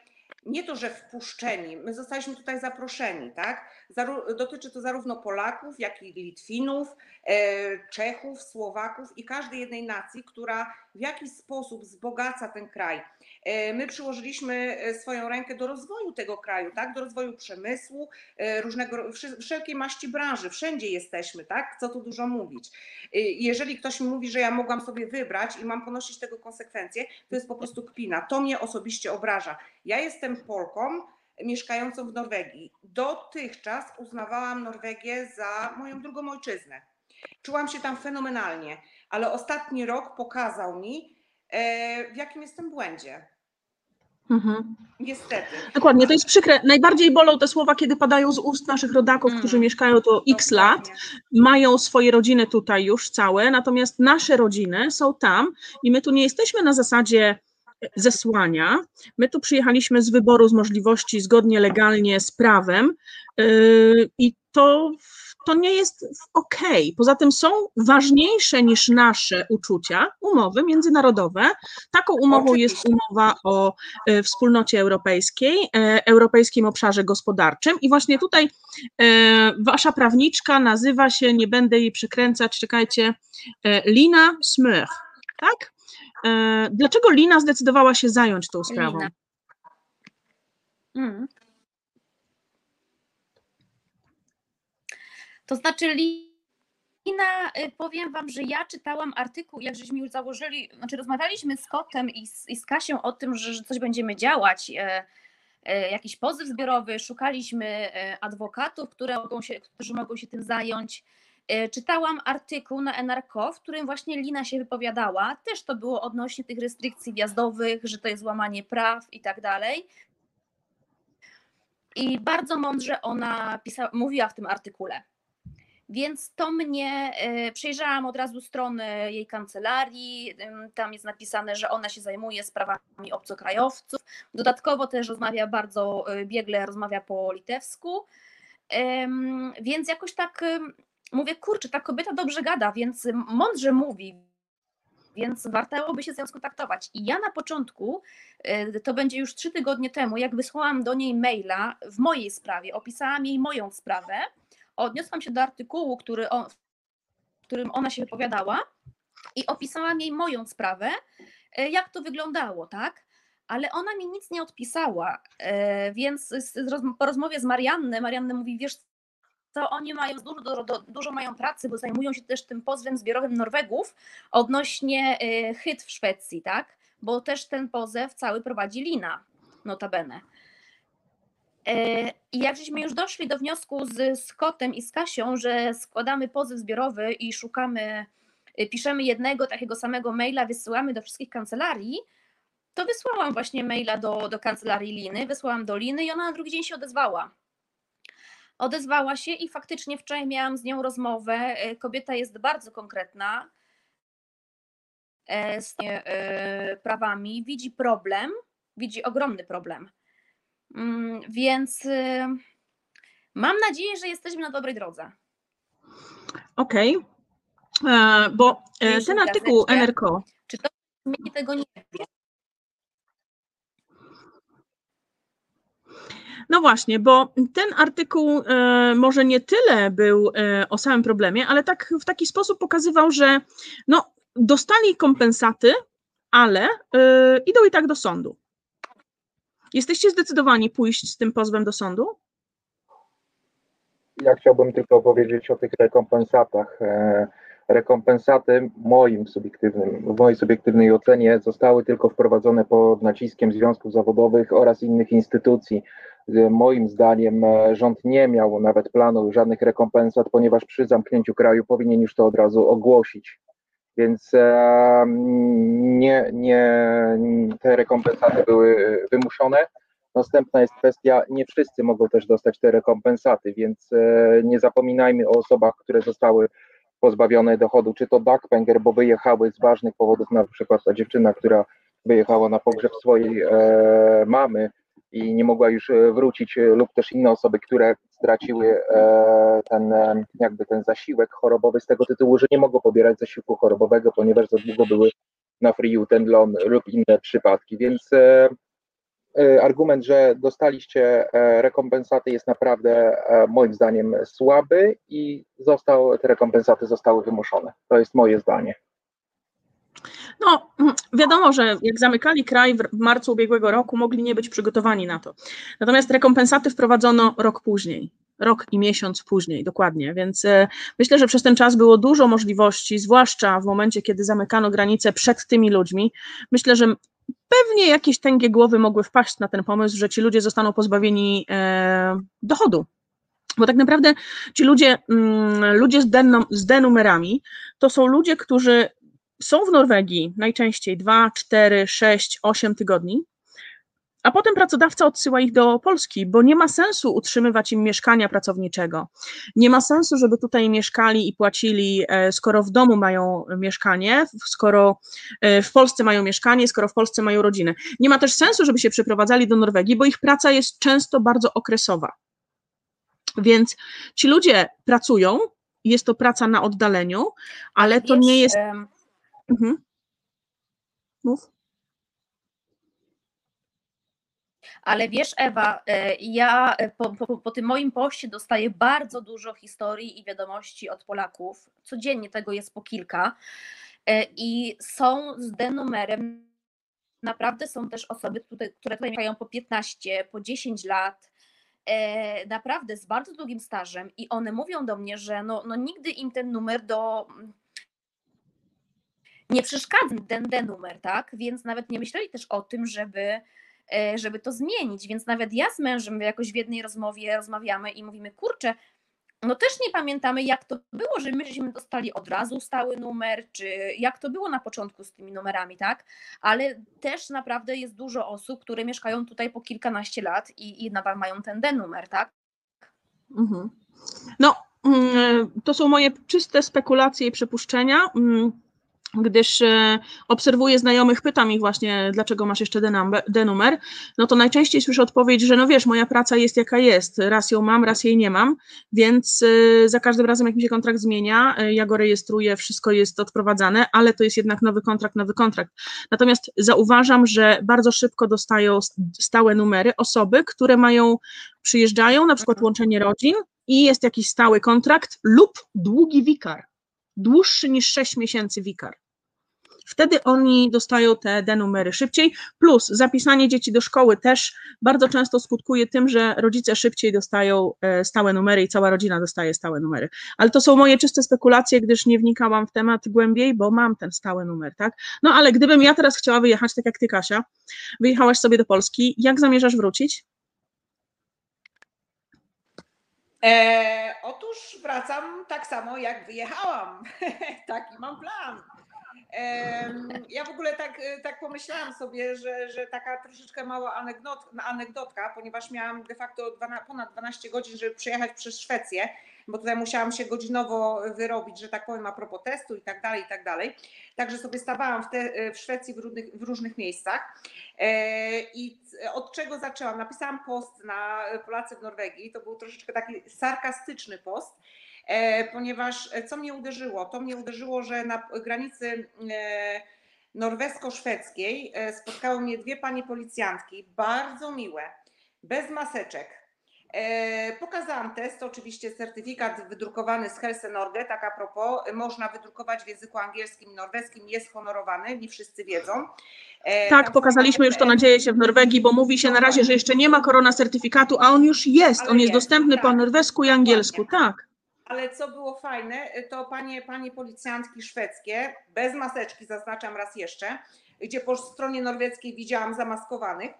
nie to, że wpuszczeni, my zostaliśmy tutaj zaproszeni, tak? Dotyczy to zarówno Polaków, jak i Litwinów, e, Czechów, Słowaków i każdej jednej nacji, która w jakiś sposób wzbogaca ten kraj. E, my przyłożyliśmy e, swoją rękę do rozwoju tego kraju, tak? Do rozwoju przemysłu, różnego, wszelkiej maści branży, wszędzie jesteśmy, tak? Co tu dużo mówić. Jeżeli ktoś mi mówi, że ja mogłam sobie wybrać i mam ponosić tego konsekwencje, to jest po prostu kpina. To mnie osobiście obraża. Ja jestem Polką, mieszkającą w Norwegii. Dotychczas uznawałam Norwegię za moją drugą ojczyznę. Czułam się tam fenomenalnie, ale ostatni rok pokazał mi, e, w jakim jestem błędzie. Mhm. Niestety. Dokładnie, to jest przykre. Najbardziej bolą te słowa, kiedy padają z ust naszych rodaków, którzy mm. mieszkają tu x lat, mają swoje rodziny tutaj już całe, natomiast nasze rodziny są tam i my tu nie jesteśmy na zasadzie zesłania. My tu przyjechaliśmy z wyboru, z możliwości zgodnie legalnie z prawem yy, i to, to nie jest ok. Poza tym są ważniejsze niż nasze uczucia umowy międzynarodowe. Taką umową jest umowa o yy, wspólnocie europejskiej, yy, Europejskim Obszarze Gospodarczym i właśnie tutaj wasza prawniczka nazywa się, nie będę jej przekręcać, czekajcie, Lina Smith, tak? E, dlaczego Lina zdecydowała się zająć tą sprawą? Hmm. To znaczy, Lina, y, powiem Wam, że ja czytałam artykuł, jak żeśmy już założyli, znaczy rozmawialiśmy z Kotem i z, i z Kasią o tym, że, że coś będziemy działać, e, e, jakiś pozew zbiorowy, szukaliśmy e, adwokatów, które mogą się, którzy mogą się tym zająć. E, czytałam artykuł na NRK, w którym właśnie Lina się wypowiadała. Też to było odnośnie tych restrykcji wjazdowych, że to jest łamanie praw i tak dalej. I bardzo mądrze ona pisała, mówiła w tym artykule. Więc to mnie, e, przejrzałam od razu stronę jej kancelarii, tam jest napisane, że ona się zajmuje sprawami obcokrajowców, dodatkowo też rozmawia bardzo e, biegle, rozmawia po litewsku, więc jakoś tak mówię, kurczę, ta kobieta dobrze gada, więc mądrze mówi, więc warto by się z nią skontaktować. I ja na początku, y, to będzie już trzy tygodnie temu, jak wysłałam do niej maila w mojej sprawie, opisałam jej moją sprawę, odniosłam się do artykułu, który on, w którym ona się wypowiadała i opisałam jej moją sprawę, y, jak to wyglądało, tak? Ale ona mi nic nie odpisała, y, więc po rozmowie z Marianny, Marianna mówi, wiesz to oni mają dużo, dużo, dużo mają pracy, bo zajmują się też tym pozwem zbiorowym Norwegów odnośnie y, chyt w Szwecji, tak? Bo też ten pozew cały prowadzi Lina, notabene. E, I jak żeśmy już doszli do wniosku z Scottem i z Kasią, że składamy pozew zbiorowy i szukamy, y, piszemy jednego takiego samego maila, wysyłamy do wszystkich kancelarii, to wysłałam właśnie maila do, do kancelarii Liny, wysłałam do Liny i ona na drugi dzień się odezwała odezwała się i faktycznie wczoraj miałam z nią rozmowę. E, kobieta jest bardzo konkretna e, z e, prawami, widzi problem, widzi ogromny problem. Mm, więc mam nadzieję, że jesteśmy na dobrej drodze. Okej, okay. bo ten artykuł NRK. Czy to zmieni tego nie wiem. No właśnie, bo ten artykuł e, może nie tyle był e, o samym problemie, ale tak w taki sposób pokazywał, że no, dostali kompensaty, ale e, idą i tak do sądu. Jesteście zdecydowani pójść z tym pozwem do sądu? Ja chciałbym tylko powiedzieć o tych rekompensatach. Rekompensaty moim subiektywnym, w mojej subiektywnej ocenie zostały tylko wprowadzone pod naciskiem związków zawodowych oraz innych instytucji. Moim zdaniem e, rząd nie miał nawet planu żadnych rekompensat, ponieważ przy zamknięciu kraju powinien już to od razu ogłosić. Więc e, nie, nie, te rekompensaty były wymuszone. Następna jest kwestia, nie wszyscy mogą też dostać te rekompensaty, więc e, nie zapominajmy o osobach, które zostały pozbawione dochodu, czy to backpanger, bo wyjechały z ważnych powodów, na przykład ta dziewczyna, która wyjechała na pogrzeb swojej e, mamy i nie mogła już wrócić, lub też inne osoby, które straciły e, ten e, jakby ten zasiłek chorobowy z tego tytułu, że nie mogą pobierać zasiłku chorobowego, ponieważ za długo były na free ten loan lub inne przypadki, więc e, argument, że dostaliście rekompensaty jest naprawdę moim zdaniem słaby i został, te rekompensaty zostały wymuszone. To jest moje zdanie. No, mm, wiadomo, że jak zamykali kraj w marcu ubiegłego roku, mogli nie być przygotowani na to. Natomiast rekompensaty wprowadzono rok później rok i miesiąc później, dokładnie. Więc e, myślę, że przez ten czas było dużo możliwości, zwłaszcza w momencie, kiedy zamykano granice przed tymi ludźmi. Myślę, że pewnie jakieś tęgie głowy mogły wpaść na ten pomysł, że ci ludzie zostaną pozbawieni e, dochodu. Bo tak naprawdę ci ludzie, mm, ludzie z, den, z denumerami, to są ludzie, którzy są w Norwegii najczęściej 2, 4, 6, 8 tygodni, a potem pracodawca odsyła ich do Polski, bo nie ma sensu utrzymywać im mieszkania pracowniczego. Nie ma sensu, żeby tutaj mieszkali i płacili, e, skoro w domu mają mieszkanie, skoro e, w Polsce mają mieszkanie, skoro w Polsce mają rodzinę. Nie ma też sensu, żeby się przeprowadzali do Norwegii, bo ich praca jest często bardzo okresowa. Więc ci ludzie pracują, jest to praca na oddaleniu, ale to nie jest. Mhm. Mów. Ale wiesz, Ewa, e, ja e, po, po, po, tym moim poście dostaję bardzo dużo historii i wiadomości od Polaków. Codziennie tego jest po kilka. E, I są z denumerem. Naprawdę są też osoby, które, które tutaj mieszkają po 15, po 10 lat, naprawdę z bardzo długim stażem, i one mówią do mnie, że no, no nigdy im ten numer do nie przeszkadza ten, ten numer, tak? Więc nawet nie myśleli też o tym, żeby, e, żeby to zmienić. Więc nawet ja z mężem jakoś w jednej rozmowie rozmawiamy i mówimy, kurczę, no też nie pamiętamy, jak to było, że myśmy dostali od razu stały numer, czy jak to było na początku z tymi numerami, tak? Ale też naprawdę jest dużo osób, które mieszkają tutaj po kilkanaście lat i, i nadal mają ten D-numer, tak? Mhm. No, mm, to są moje czyste spekulacje i przypuszczenia. Gdyż e, obserwuję znajomych, pytam ich właśnie, dlaczego masz jeszcze denumer, no to najczęściej słyszę odpowiedź, że no wiesz, moja praca jest jaka jest, raz ją mam, raz jej nie mam, więc e, za każdym razem, jak mi się kontrakt zmienia, e, ja go rejestruję, wszystko jest odprowadzane, ale to jest jednak nowy kontrakt, nowy kontrakt. Natomiast zauważam, że bardzo szybko dostają stałe numery osoby, które mają, przyjeżdżają, na przykład mhm. łączenie rodzin i jest jakiś stały kontrakt lub długi wikar dłuższy niż 6 miesięcy wikar. Wtedy oni dostają te denumery szybciej, plus zapisanie dzieci do szkoły też bardzo często skutkuje tym, że rodzice szybciej dostają e, stałe numery i cała rodzina dostaje stałe numery. Ale to są moje czyste spekulacje, gdyż nie wnikałam w temat głębiej, bo mam ten stały numer, tak? No ale gdybym ja teraz chciała wyjechać, tak jak ty, Kasia, wyjechałaś sobie do Polski, jak zamierzasz wrócić? E, otóż wracam tak samo jak wyjechałam. Taki mam plan. E, ja w ogóle tak, tak pomyślałam sobie, że, że taka troszeczkę mała anegdot, anegdotka, ponieważ miałam de facto ponad 12 godzin, żeby przejechać przez Szwecję bo tutaj musiałam się godzinowo wyrobić, że tak powiem, a propos testu i tak dalej, i tak dalej. Także sobie stawałam w, te, w Szwecji w różnych, w różnych miejscach. E, I od czego zaczęłam? Napisałam post na Polacy w Norwegii. To był troszeczkę taki sarkastyczny post, e, ponieważ co mnie uderzyło? To mnie uderzyło, że na granicy e, norwesko-szwedzkiej spotkały mnie dwie pani policjantki, bardzo miłe, bez maseczek, E, pokazałam test, oczywiście certyfikat wydrukowany z Helse Norge, tak a propos, można wydrukować w języku angielskim i norweskim, jest honorowany, nie wszyscy wiedzą. E, tak, pokazaliśmy już to, nadzieję się, w Norwegii, bo mówi się na razie, że jeszcze nie ma korona certyfikatu, a on już jest, on jest, dostępny tak, po norwesku i angielsku, tak. Ale co było fajne, to panie, panie policjantki szwedzkie, bez maseczki, zaznaczam raz jeszcze, gdzie po stronie norweskiej widziałam zamaskowanych,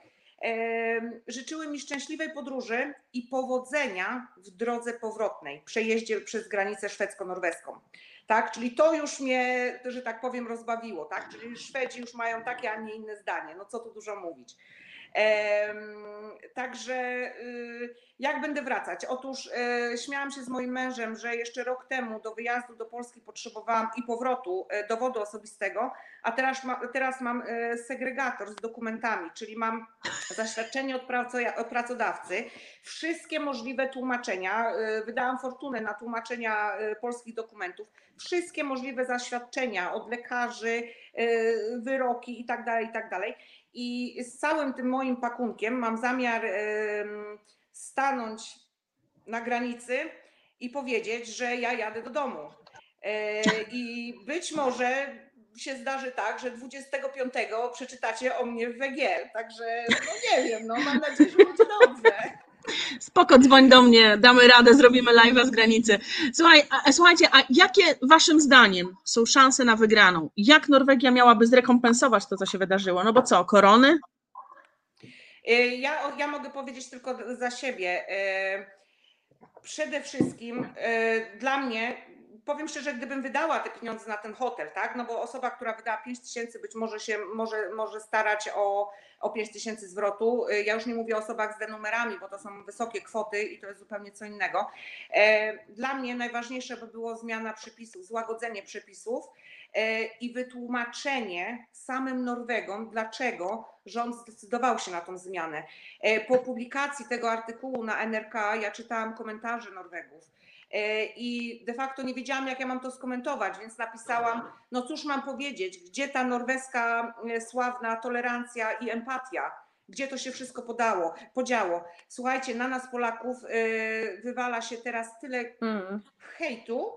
życzyły mi szczęśliwej podróży i powodzenia w drodze powrotnej, przejeździe przez granicę szwedzko-norweską. Tak, czyli to już mnie, że tak powiem, rozbawiło, tak? Czyli Szwedzi już mają takie, a nie inne zdanie. No co tu dużo mówić. Także y, jak będę wracać? Otóż e, śmiałam się z moim mężem, że jeszcze rok temu do wyjazdu do Polski potrzebowałam i powrotu e, dowodu osobistego, a teraz, ma, teraz mam e, segregator z dokumentami, czyli mam zaświadczenie od, od pracodawcy, wszystkie możliwe tłumaczenia. Wydałam fortunę na tłumaczenia polskich dokumentów, wszystkie możliwe zaświadczenia od lekarzy, wyroki i tak dalej, i z całym tym moim pakunkiem mam zamiar stanąć na granicy i powiedzieć, że ja jadę do domu. E, I być może się zdarzy tak, że 25 przeczytacie o mnie w WG. Także no nie wiem, no mam nadzieję, że będzie dobrze. Spoko, dzwoń do mnie, damy radę, zrobimy live'a z granicy. Słuchaj, a, słuchajcie, a jakie waszym zdaniem są szanse na wygraną? Jak Norwegia miałaby zrekompensować to, co się wydarzyło? No bo co, korony? E, Ja, ja mogę powiedzieć tylko za siebie. E, Przede wszystkim e, dla mnie, powiem szczerze, gdybym wydała te pieniądze na ten hotel, tak? No bo osoba, która wydała 5 tysięcy, być może się może, może starać o, o 5 tysięcy zwrotu. E, Ja już nie mówię o osobach z denumerami, bo to są wysokie kwoty i to jest zupełnie co innego. E, Dla mnie najważniejsze by było zmiana przepisów, złagodzenie przepisów e, i wytłumaczenie samym Norwegom, dlaczego rząd zdecydował się na tą zmianę. E, Po publikacji tego artykułu na NRK ja czytałam komentarze Norwegów i de facto nie wiedziałam, jak ja mam to skomentować, więc napisałam, no cóż mam powiedzieć, gdzie ta norweska e, sławna tolerancja i empatia, gdzie to się wszystko podało, podziało. Słuchajcie, na nas Polaków e, wywala się teraz tyle hejtu,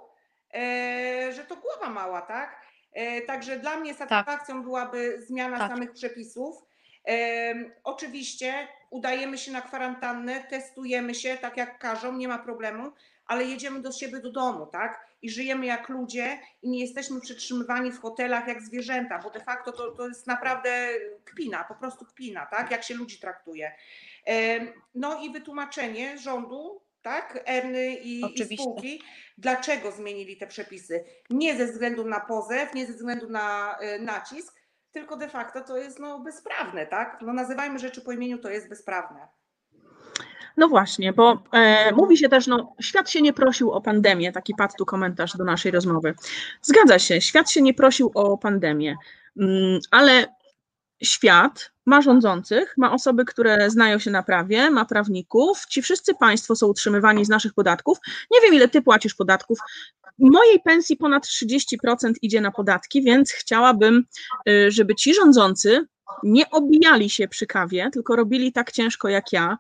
e, że to głowa mała, tak? E, Także dla mnie satysfakcją byłaby zmiana Tak. samych przepisów. Oczywiście udajemy się na kwarantannę, testujemy się tak jak każą, nie ma problemu, ale jedziemy do siebie do domu, tak? I żyjemy jak ludzie i nie jesteśmy przetrzymywani w hotelach jak zwierzęta, bo de facto to, to jest naprawdę kpina, po prostu kpina, tak? Jak się ludzi traktuje. No i wytłumaczenie rządu, tak? Erny i, i spółki, dlaczego zmienili te przepisy. Nie ze względu na pozew, nie ze względu na e, nacisk, tylko de facto to jest no, bezprawne, tak? No nazywajmy rzeczy po imieniu, to jest bezprawne. No właśnie, bo e, mówi się też, no świat się nie prosił o pandemię, taki padł tu komentarz do naszej rozmowy. Zgadza się, świat się nie prosił o pandemię, mm, ale świat ma rządzących, ma osoby, które znają się na prawie, ma prawników, ci wszyscy państwo są utrzymywani z naszych podatków. Nie wiem, ile ty płacisz podatków. Mojej pensji ponad 30% idzie na podatki, więc chciałabym, y, żeby ci rządzący nie obijali się przy kawie, tylko robili tak ciężko jak ja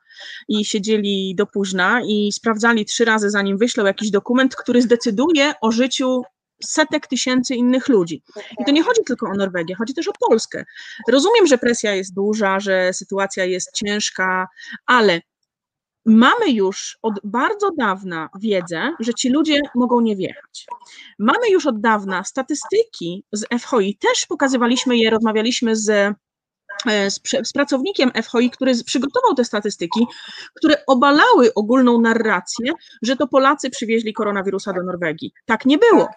i siedzieli do późna i sprawdzali trzy razy, zanim wyślą jakiś dokument, który zdecyduje o życiu setek tysięcy innych ludzi. I to nie chodzi tylko o Norwegię, chodzi też o Polskę. Rozumiem, że presja jest duża, że sytuacja jest ciężka, ale mamy już od bardzo dawna wiedzę, że ci ludzie mogą nie wjechać. Mamy już od dawna statystyki z FHI, też pokazywaliśmy je, rozmawialiśmy z z, prze- z pracownikiem FHI, który z- przygotował te statystyki, które obalały ogólną narrację, że to Polacy przywieźli koronawirusa do Norwegii. Tak nie było.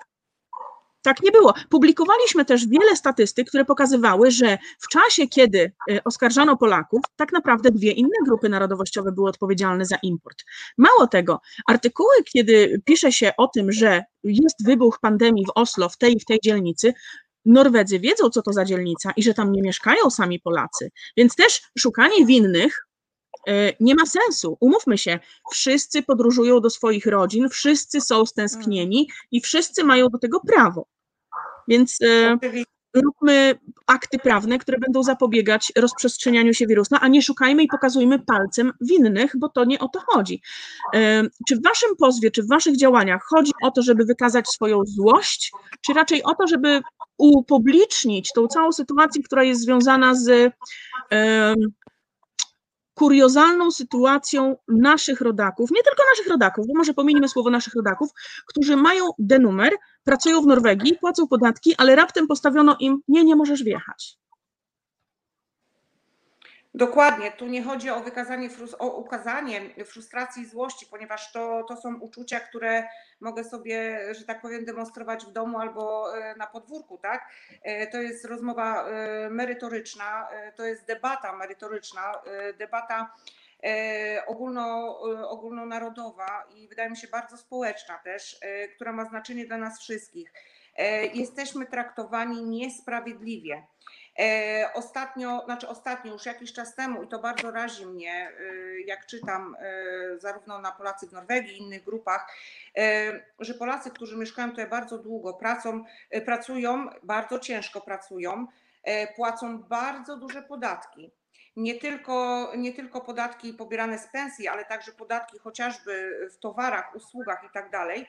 Tak nie było. Publikowaliśmy też wiele statystyk, które pokazywały, że w czasie, kiedy e, oskarżano Polaków, tak naprawdę dwie inne grupy narodowościowe były odpowiedzialne za import. Mało tego, artykuły, kiedy pisze się o tym, że jest wybuch pandemii w Oslo, w tej i w tej dzielnicy, Norwedzy wiedzą, co to za dzielnica i że tam nie mieszkają sami Polacy. Więc też szukanie winnych e, nie ma sensu. Umówmy się, wszyscy podróżują do swoich rodzin, wszyscy są stęsknieni i wszyscy mają do tego prawo. Więc e, Oczywiście. Róbmy akty prawne, które będą zapobiegać rozprzestrzenianiu się wirusa, a nie szukajmy i pokazujmy palcem winnych, bo to nie o to chodzi. Czy w waszym pozwie, czy w waszych działaniach chodzi o to, żeby wykazać swoją złość, czy raczej o to, żeby upublicznić tą całą sytuację, która jest związana z kuriozalną sytuacją naszych rodaków, nie tylko naszych rodaków, bo może pominimy słowo naszych rodaków, którzy mają denumer, pracują w Norwegii, płacą podatki, ale raptem postawiono im, nie, nie możesz wjechać. Dokładnie, tu nie chodzi o wykazanie, o ukazanie frustracji i złości, ponieważ to, to są uczucia, które mogę sobie, że tak powiem, demonstrować w domu albo e, na podwórku, tak? E, To jest rozmowa e, merytoryczna, to jest debata merytoryczna, debata ogólno, ogólnonarodowa i wydaje mi się bardzo społeczna też, która ma znaczenie dla nas wszystkich. Jesteśmy traktowani niesprawiedliwie. E, Ostatnio, znaczy ostatnio, już jakiś czas temu, i to bardzo razi mnie, e, jak czytam e, zarówno na Polacy w Norwegii, innych grupach, że Polacy, którzy mieszkają tutaj bardzo długo, pracą, pracują, bardzo ciężko pracują, płacą bardzo duże podatki. Nie tylko, nie tylko podatki pobierane z pensji, ale także podatki chociażby w towarach, usługach i tak dalej,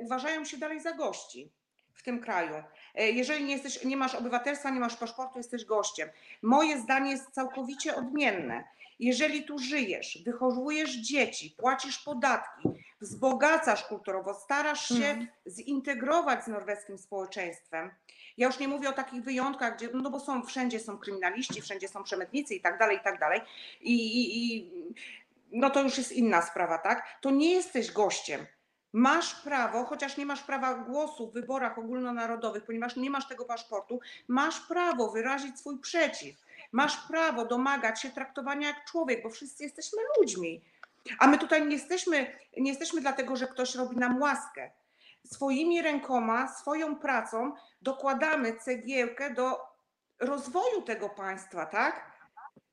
uważają się dalej za gości w tym kraju. E, jeżeli nie, jesteś, nie masz obywatelstwa, nie masz paszportu, jesteś gościem. Moje zdanie jest całkowicie odmienne. Jeżeli tu żyjesz, wychowujesz dzieci, płacisz podatki, wzbogacasz kulturowo, starasz się Mhm. zintegrować z norweskim społeczeństwem. Ja już nie mówię o takich wyjątkach, gdzie, no bo są, wszędzie są kryminaliści, wszędzie są przemytnicy i tak dalej, i tak dalej. I, i, i no to już jest inna sprawa, tak? To nie jesteś gościem. Masz prawo, chociaż nie masz prawa głosu w wyborach ogólnonarodowych, ponieważ nie masz tego paszportu, masz prawo wyrazić swój przeciw. Masz prawo domagać się traktowania jak człowiek, bo wszyscy jesteśmy ludźmi. A my tutaj nie jesteśmy, nie jesteśmy dlatego, że ktoś robi nam łaskę. Swoimi rękoma, swoją pracą dokładamy cegiełkę do rozwoju tego państwa, tak?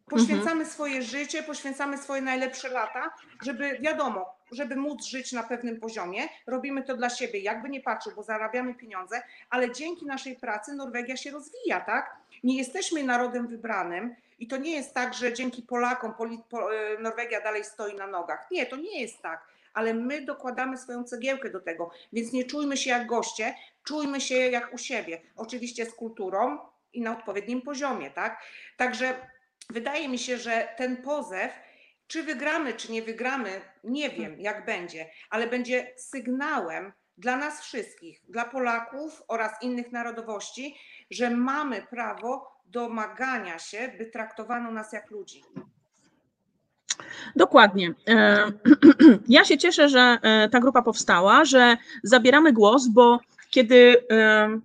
Poświęcamy swoje życie, poświęcamy swoje najlepsze lata, żeby wiadomo, żeby móc żyć na pewnym poziomie. Robimy to dla siebie, jakby nie patrzył, bo zarabiamy pieniądze, ale dzięki naszej pracy Norwegia się rozwija, tak? Nie jesteśmy narodem wybranym i to nie jest tak, że dzięki Polakom poli, po, e, Norwegia dalej stoi na nogach. Nie, to nie jest tak, ale my dokładamy swoją cegiełkę do tego, więc nie czujmy się jak goście, czujmy się jak u siebie. Oczywiście z kulturą i na odpowiednim poziomie, tak? Także wydaje mi się, że ten pozew, czy wygramy, czy nie wygramy, nie wiem jak będzie, ale będzie sygnałem dla nas wszystkich, dla Polaków oraz innych narodowości, że mamy prawo domagania się, by traktowano nas jak ludzi. Dokładnie. E, Ja się cieszę, że e, ta grupa powstała, że zabieramy głos, bo kiedy e,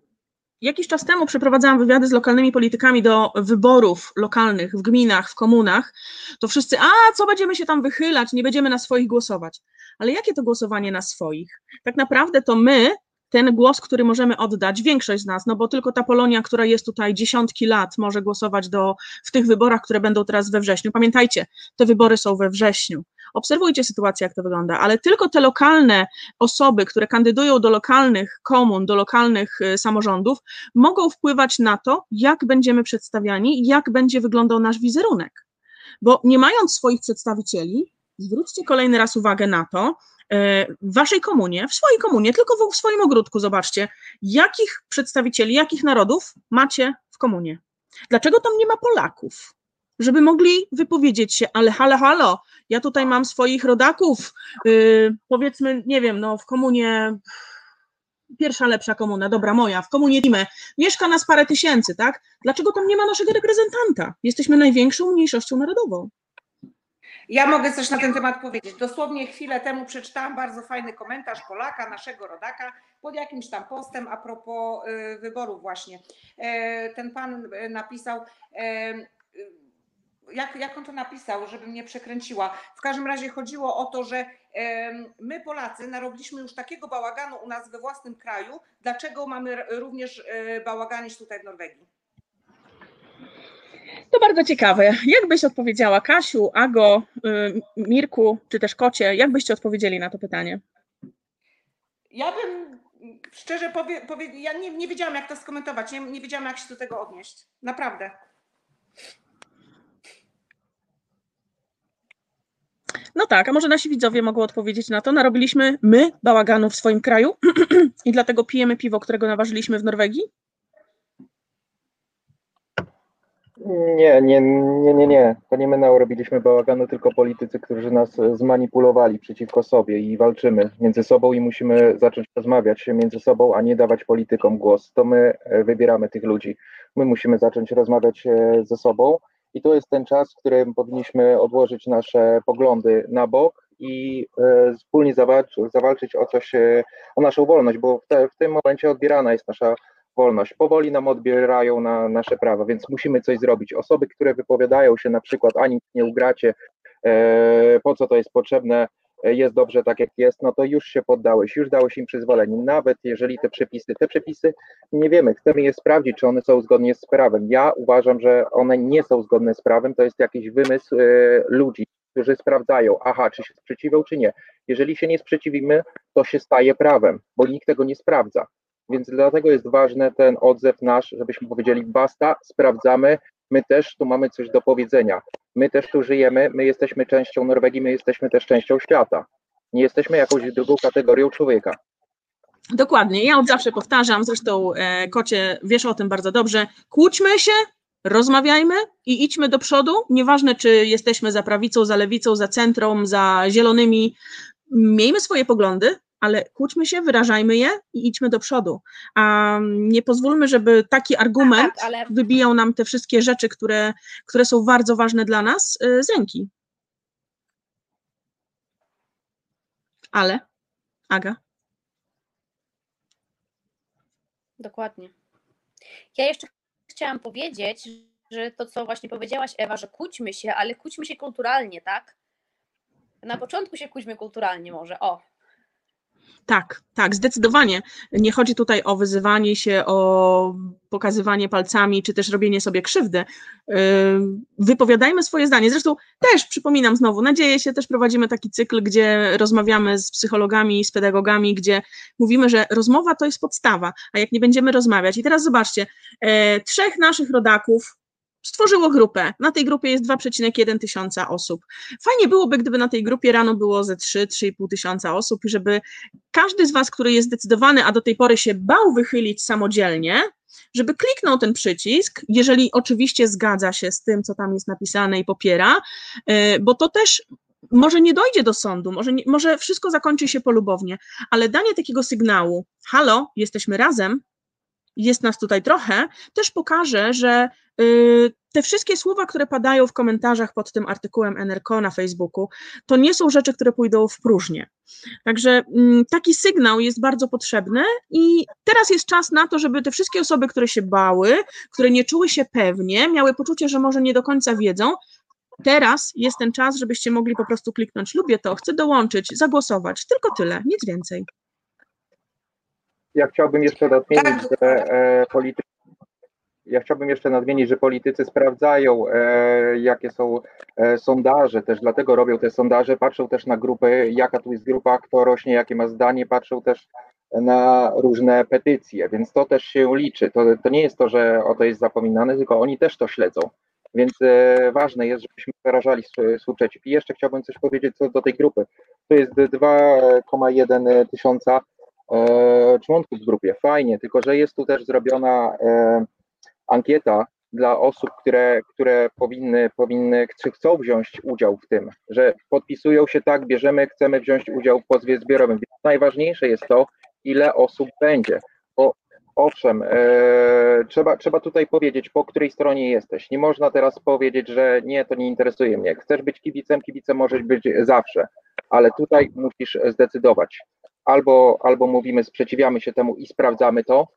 jakiś czas temu przeprowadzałam wywiady z lokalnymi politykami do wyborów lokalnych w gminach, w komunach, to wszyscy, a co będziemy się tam wychylać, nie będziemy na swoich głosować. Ale jakie to głosowanie na swoich? Tak naprawdę to my, ten głos, który możemy oddać, większość z nas, no bo tylko ta Polonia, która jest tutaj dziesiątki lat, może głosować do, w tych wyborach, które będą teraz we wrześniu. Pamiętajcie, te wybory są we wrześniu. Obserwujcie sytuację, jak to wygląda, ale tylko te lokalne osoby, które kandydują do lokalnych komun, do lokalnych y, samorządów, mogą wpływać na to, jak będziemy przedstawiani, jak będzie wyglądał nasz wizerunek. Bo nie mając swoich przedstawicieli, zwróćcie kolejny raz uwagę na to, e, w waszej komunie, w swojej komunie, tylko w swoim ogródku, zobaczcie, jakich przedstawicieli, jakich narodów macie w komunie. Dlaczego tam nie ma Polaków? Żeby mogli wypowiedzieć się, ale halo, halo, ja tutaj mam swoich rodaków, yy, powiedzmy, nie wiem, no w komunie, pierwsza lepsza komuna, dobra moja, w komunie Dime, mieszka nas parę tysięcy, tak? Dlaczego tam nie ma naszego reprezentanta? Jesteśmy największą mniejszością narodową. Ja mogę coś na ten temat powiedzieć. Dosłownie chwilę temu przeczytałam bardzo fajny komentarz Polaka, naszego rodaka, pod jakimś tam postem a propos y, wyborów właśnie. E, Ten pan y, napisał, e, jak, jak on to napisał, żebym nie przekręciła. W każdym razie chodziło o to, że my Polacy narobiliśmy już takiego bałaganu u nas we własnym kraju, dlaczego mamy również e, bałaganić tutaj w Norwegii? To bardzo ciekawe. Jak byś odpowiedziała, Kasiu, Ago, y, Mirku, czy też Kocie, jak byście odpowiedzieli na to pytanie? Ja bym szczerze powie, powie ja nie, nie wiedziałam, jak to skomentować, nie, nie wiedziałam, jak się do tego odnieść. Naprawdę. No tak, a może nasi widzowie mogą odpowiedzieć na to. Narobiliśmy my bałaganu w swoim kraju i dlatego pijemy piwo, którego naważyliśmy w Norwegii? Nie, nie, nie, nie, nie. To nie my narobiliśmy bałaganu, tylko politycy, którzy nas zmanipulowali przeciwko sobie i walczymy między sobą i musimy zacząć rozmawiać między sobą, a nie dawać politykom głos. To my e, wybieramy tych ludzi. My musimy zacząć rozmawiać e, ze sobą i to jest ten czas, w którym powinniśmy odłożyć nasze poglądy na bok i e, wspólnie zawalczyć, o coś, e, o naszą wolność, bo w, te, w tym momencie odbierana jest nasza wolność. Powoli nam odbierają na nasze prawa, więc musimy coś zrobić. Osoby, które wypowiadają się na przykład, ani nie ugracie, e, po co to jest potrzebne, jest dobrze tak jak jest, no to już się poddałeś, już dałeś im przyzwolenie, nawet jeżeli te przepisy, te przepisy nie wiemy, chcemy je sprawdzić, czy one są zgodnie z prawem. Ja uważam, że one nie są zgodne z prawem, to jest jakiś wymysł e, ludzi, którzy sprawdzają, aha, czy się sprzeciwią, czy nie. Jeżeli się nie sprzeciwimy, to się staje prawem, bo nikt tego nie sprawdza. Więc dlatego jest ważny ten odzew nasz, żebyśmy powiedzieli basta, sprawdzamy, my też tu mamy coś do powiedzenia. My też tu żyjemy, my jesteśmy częścią Norwegii, my jesteśmy też częścią świata. Nie jesteśmy jakąś drugą kategorią człowieka. Dokładnie. Ja od zawsze powtarzam, zresztą e, kocie wiesz o tym bardzo dobrze. Kłóćmy się, rozmawiajmy i idźmy do przodu. Nieważne, czy jesteśmy za prawicą, za lewicą, za centrum, za zielonymi. Miejmy swoje poglądy, ale kłóćmy się, wyrażajmy je i idźmy do przodu. A nie pozwólmy, żeby taki argument Tak, ale wybijał nam te wszystkie rzeczy, które, które są bardzo ważne dla nas y, z ręki. Ale, Aga, Dokładnie. Ja jeszcze chciałam powiedzieć, że to, co właśnie powiedziałaś, Ewa, że kłóćmy się, ale kłóćmy się kulturalnie, tak? Na początku się kłóćmy kulturalnie może, o. tak, tak, zdecydowanie. Nie chodzi tutaj o wyzywanie się, o pokazywanie palcami, czy też robienie sobie krzywdy. Yy, Wypowiadajmy swoje zdanie. Zresztą też przypominam znowu, nadzieję się, też prowadzimy taki cykl, gdzie rozmawiamy z psychologami, z pedagogami, gdzie mówimy, że rozmowa to jest podstawa, a jak nie będziemy rozmawiać. I teraz zobaczcie, e, trzech naszych rodaków stworzyło grupę. Na tej grupie jest 2,1 tysiąca osób. Fajnie byłoby, gdyby na tej grupie rano było ze 3-3,5 tysiąca osób żeby każdy z Was, który jest zdecydowany, a do tej pory się bał wychylić samodzielnie, żeby kliknął ten przycisk, jeżeli oczywiście zgadza się z tym, co tam jest napisane i popiera, e, bo to też może nie dojdzie do sądu, może, może wszystko zakończy się polubownie, ale danie takiego sygnału, halo, jesteśmy razem, jest nas tutaj trochę, też pokaże, że y, te wszystkie słowa, które padają w komentarzach pod tym artykułem NRK na Facebooku, to nie są rzeczy, które pójdą w próżnię. Także mm, taki sygnał jest bardzo potrzebny i teraz jest czas na to, żeby te wszystkie osoby, które się bały, które nie czuły się pewnie, miały poczucie, że może nie do końca wiedzą, teraz jest ten czas, żebyście mogli po prostu kliknąć lubię to, chcę dołączyć, zagłosować, tylko tyle, nic więcej. Ja chciałbym jeszcze nadmienić, Tak, że e, politycy, ja chciałbym jeszcze nadmienić, że politycy sprawdzają, e, jakie są e, sondaże, też dlatego robią te sondaże, patrzą też na grupy, jaka tu jest grupa, kto rośnie, jakie ma zdanie, patrzą też na różne petycje, więc to też się liczy. To, to nie jest to, że o to jest zapominane, tylko oni też to śledzą. Więc e, ważne jest, żebyśmy wyrażali swój, swój przeciw. I jeszcze chciałbym coś powiedzieć co do tej grupy. To jest 2,1 tysiąca e, członków w grupie. Fajnie, tylko że jest tu też zrobiona e, ankieta dla osób, które, które powinny, powinny, czy chcą wziąć udział w tym, że podpisują się tak, bierzemy, chcemy wziąć udział w pozwie zbiorowym. Więc najważniejsze jest to, ile osób będzie. Bo owszem, e, trzeba, trzeba tutaj powiedzieć, po której stronie jesteś. Nie można teraz powiedzieć, że nie, to nie interesuje mnie. Chcesz być kibicem, kibicem możesz być zawsze, ale tutaj musisz zdecydować albo, albo mówimy, sprzeciwiamy się temu i sprawdzamy to,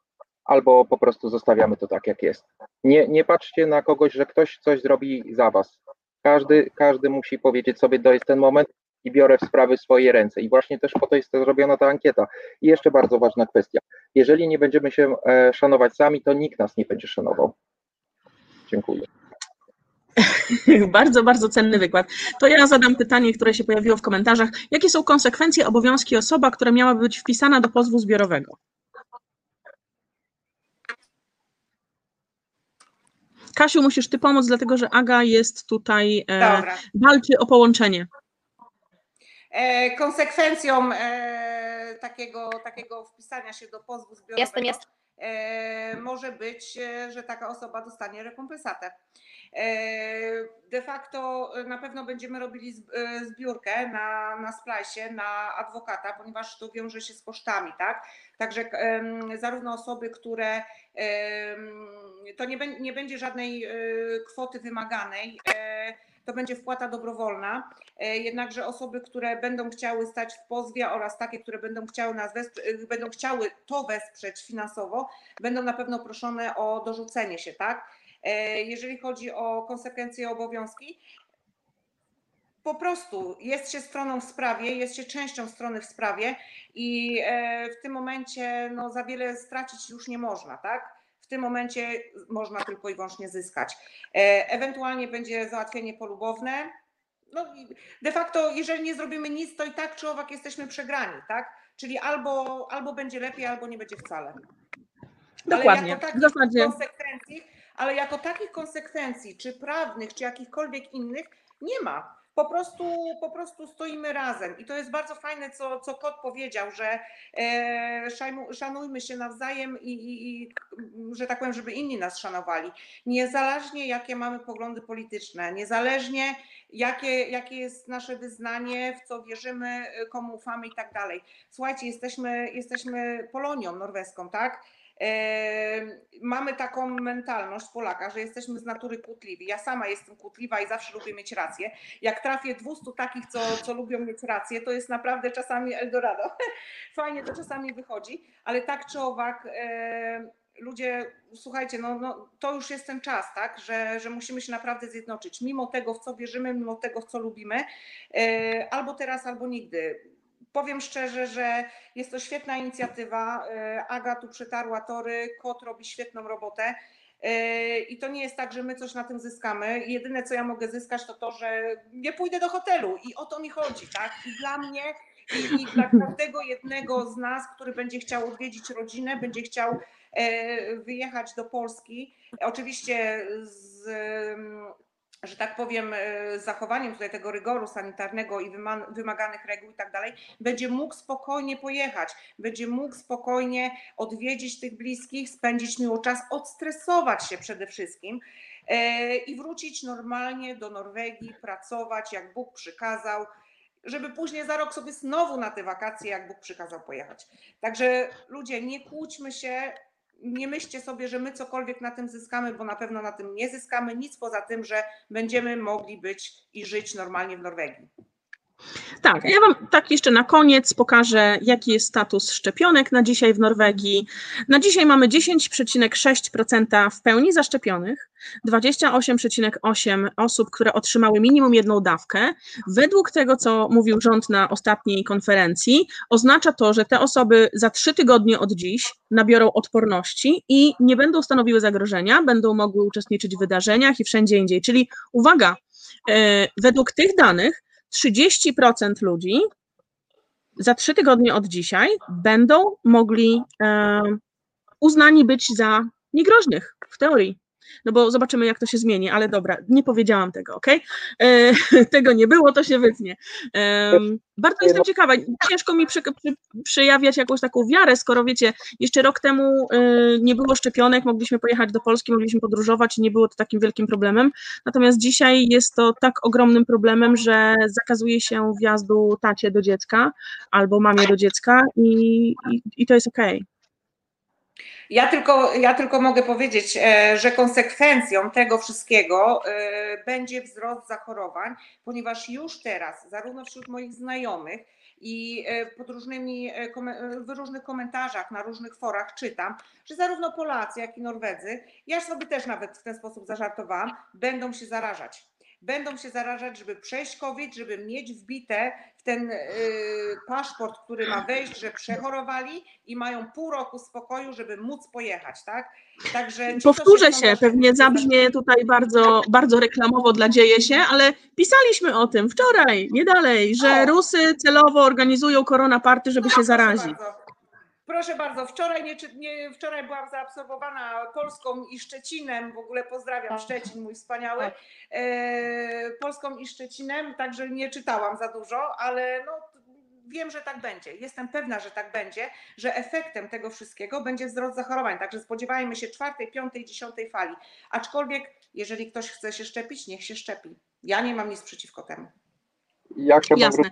albo po prostu zostawiamy to tak, jak jest. Nie, nie patrzcie na kogoś, że ktoś coś zrobi za was. Każdy, każdy musi powiedzieć sobie, to jest ten moment i biorę w sprawy swoje ręce. I właśnie też po to jest zrobiona ta ankieta. I jeszcze bardzo ważna kwestia. Jeżeli nie będziemy się e, szanować sami, to nikt nas nie będzie szanował. Dziękuję. Bardzo, bardzo cenny wykład. To ja zadam pytanie, które się pojawiło w komentarzach. Jakie są konsekwencje, obowiązki osoba, która miała być wpisana do pozwu zbiorowego? Kasiu, musisz ty pomóc, dlatego że Aga jest tutaj, e, Dobra. walczy o połączenie. E, konsekwencją e, takiego, takiego wpisania się do pozwu zbiorowego Jestem, jestem. E, może być, e, że taka osoba dostanie rekompensatę. E, De facto na pewno będziemy robili zb- zbiórkę na, na splajsie, na adwokata, ponieważ to wiąże się z kosztami, tak? Także zarówno osoby, które to nie, nie będzie żadnej kwoty wymaganej, to będzie wpłata dobrowolna. E, Jednakże osoby, które będą chciały stać w pozwie oraz takie, które będą chciały nas wesprzeć, będą chciały to wesprzeć finansowo, będą na pewno proszone o dorzucenie się, tak? E, Jeżeli chodzi o konsekwencje i obowiązki, po prostu jest się stroną w sprawie, jest się częścią strony w sprawie i e, w tym momencie no, za wiele stracić już nie można, tak? W tym momencie można tylko i wyłącznie zyskać. E, Ewentualnie będzie załatwienie polubowne, no, de facto, jeżeli nie zrobimy nic, to i tak czy owak jesteśmy przegrani, tak? Czyli albo, albo będzie lepiej, albo nie będzie wcale. Dokładnie. Ale jako W zasadzie konsekwencji, ale jako takich konsekwencji, czy prawnych, czy jakichkolwiek innych, nie ma. Po prostu, po prostu stoimy razem. I to jest bardzo fajne, co, co kot powiedział, że e, szanujmy się nawzajem i, i, i, że tak powiem, żeby inni nas szanowali. Niezależnie jakie mamy poglądy polityczne, niezależnie jakie, jakie jest nasze wyznanie, w co wierzymy, komu ufamy i tak dalej. Słuchajcie, jesteśmy, jesteśmy Polonią norweską, tak? Mamy taką mentalność Polaka, że jesteśmy z natury kłótliwi. Ja sama jestem kłótliwa i zawsze lubię mieć rację. Jak trafię 200 takich, co, co lubią mieć rację, to jest naprawdę czasami Eldorado. Fajnie to czasami wychodzi, ale tak czy owak, ludzie, słuchajcie, no, no, to już jest ten czas, tak, że, że musimy się naprawdę zjednoczyć. Mimo tego, w co wierzymy, mimo tego, w co lubimy, e, albo teraz, albo nigdy. Powiem szczerze, że jest to świetna inicjatywa. E, Aga tu przetarła tory, kot robi świetną robotę. E, I to nie jest tak, że my coś na tym zyskamy. Jedyne, co ja mogę zyskać, to to, że nie pójdę do hotelu i o to mi chodzi, tak? I dla mnie, i, i dla każdego jednego z nas, który będzie chciał odwiedzić rodzinę, będzie chciał e, wyjechać do Polski. Oczywiście z że tak powiem, e, zachowaniem tutaj tego rygoru sanitarnego i wyma- wymaganych reguł i tak dalej, będzie mógł spokojnie pojechać, będzie mógł spokojnie odwiedzić tych bliskich, spędzić miło czas, odstresować się przede wszystkim e, i wrócić normalnie do Norwegii, pracować jak Bóg przykazał, żeby później za rok sobie znowu na te wakacje, jak Bóg przykazał, pojechać. Także ludzie, nie kłóćmy się, nie myślcie sobie, że my cokolwiek na tym zyskamy, bo na pewno na tym nie zyskamy, nic poza tym, że będziemy mogli być i żyć normalnie w Norwegii. Tak, ja Wam tak jeszcze na koniec pokażę, jaki jest status szczepionek na dzisiaj w Norwegii. Na dzisiaj mamy 10,6% w pełni zaszczepionych, 28,8% osób, które otrzymały minimum jedną dawkę. Według tego, co mówił rząd na ostatniej konferencji, oznacza to, że te osoby za trzy tygodnie od dziś nabiorą odporności i nie będą stanowiły zagrożenia, będą mogły uczestniczyć w wydarzeniach i wszędzie indziej. Czyli uwaga, e, według tych danych 30% ludzi za trzy tygodnie od dzisiaj będą mogli e, uznani być za niegroźnych w teorii. No bo zobaczymy, jak to się zmieni, ale dobra, nie powiedziałam tego, ok? E, tego nie było, to się wytnie. E, bardzo jestem ciekawa. Ciężko mi przy, przy, przejawiać jakąś taką wiarę, skoro wiecie, jeszcze rok temu e, nie było szczepionek, mogliśmy pojechać do Polski, mogliśmy podróżować i nie było to takim wielkim problemem. Natomiast dzisiaj jest to tak ogromnym problemem, że zakazuje się wjazdu tacie do dziecka albo mamie do dziecka i, i, i to jest okej. Okay. Ja tylko, ja tylko mogę powiedzieć, e, że konsekwencją tego wszystkiego e, będzie wzrost zachorowań, ponieważ już teraz, zarówno wśród moich znajomych, i e, pod różnymi, w różnych komentarzach, na różnych forach czytam, że zarówno Polacy, jak i Norwedzy, ja sobie też nawet w ten sposób zażartowałam, będą się zarażać będą się zarażać, żeby przejść COVID, żeby mieć wbite w ten y, paszport, który ma wejść, że przechorowali i mają pół roku spokoju, żeby móc pojechać, tak? Także Powtórzę się, pewnie zabrzmie tutaj bardzo, bardzo reklamowo dla dzieje się, ale pisaliśmy o tym wczoraj, nie dalej, że Rusy celowo organizują korona party, żeby no, się zarazić. Proszę bardzo, wczoraj, nie, nie, wczoraj byłam zaabsorbowana Polską i Szczecinem, w ogóle pozdrawiam tak. Szczecin, mój wspaniały, tak. e, Polską i Szczecinem, także nie czytałam za dużo, ale no, wiem, że tak będzie. Jestem pewna, że tak będzie, że efektem tego wszystkiego będzie wzrost zachorowań. Także spodziewajmy się czwartej, piątej, dziesiątej fali. Aczkolwiek, jeżeli ktoś chce się szczepić, niech się szczepi. Ja nie mam nic przeciwko temu. Ja chciałbym Jasne.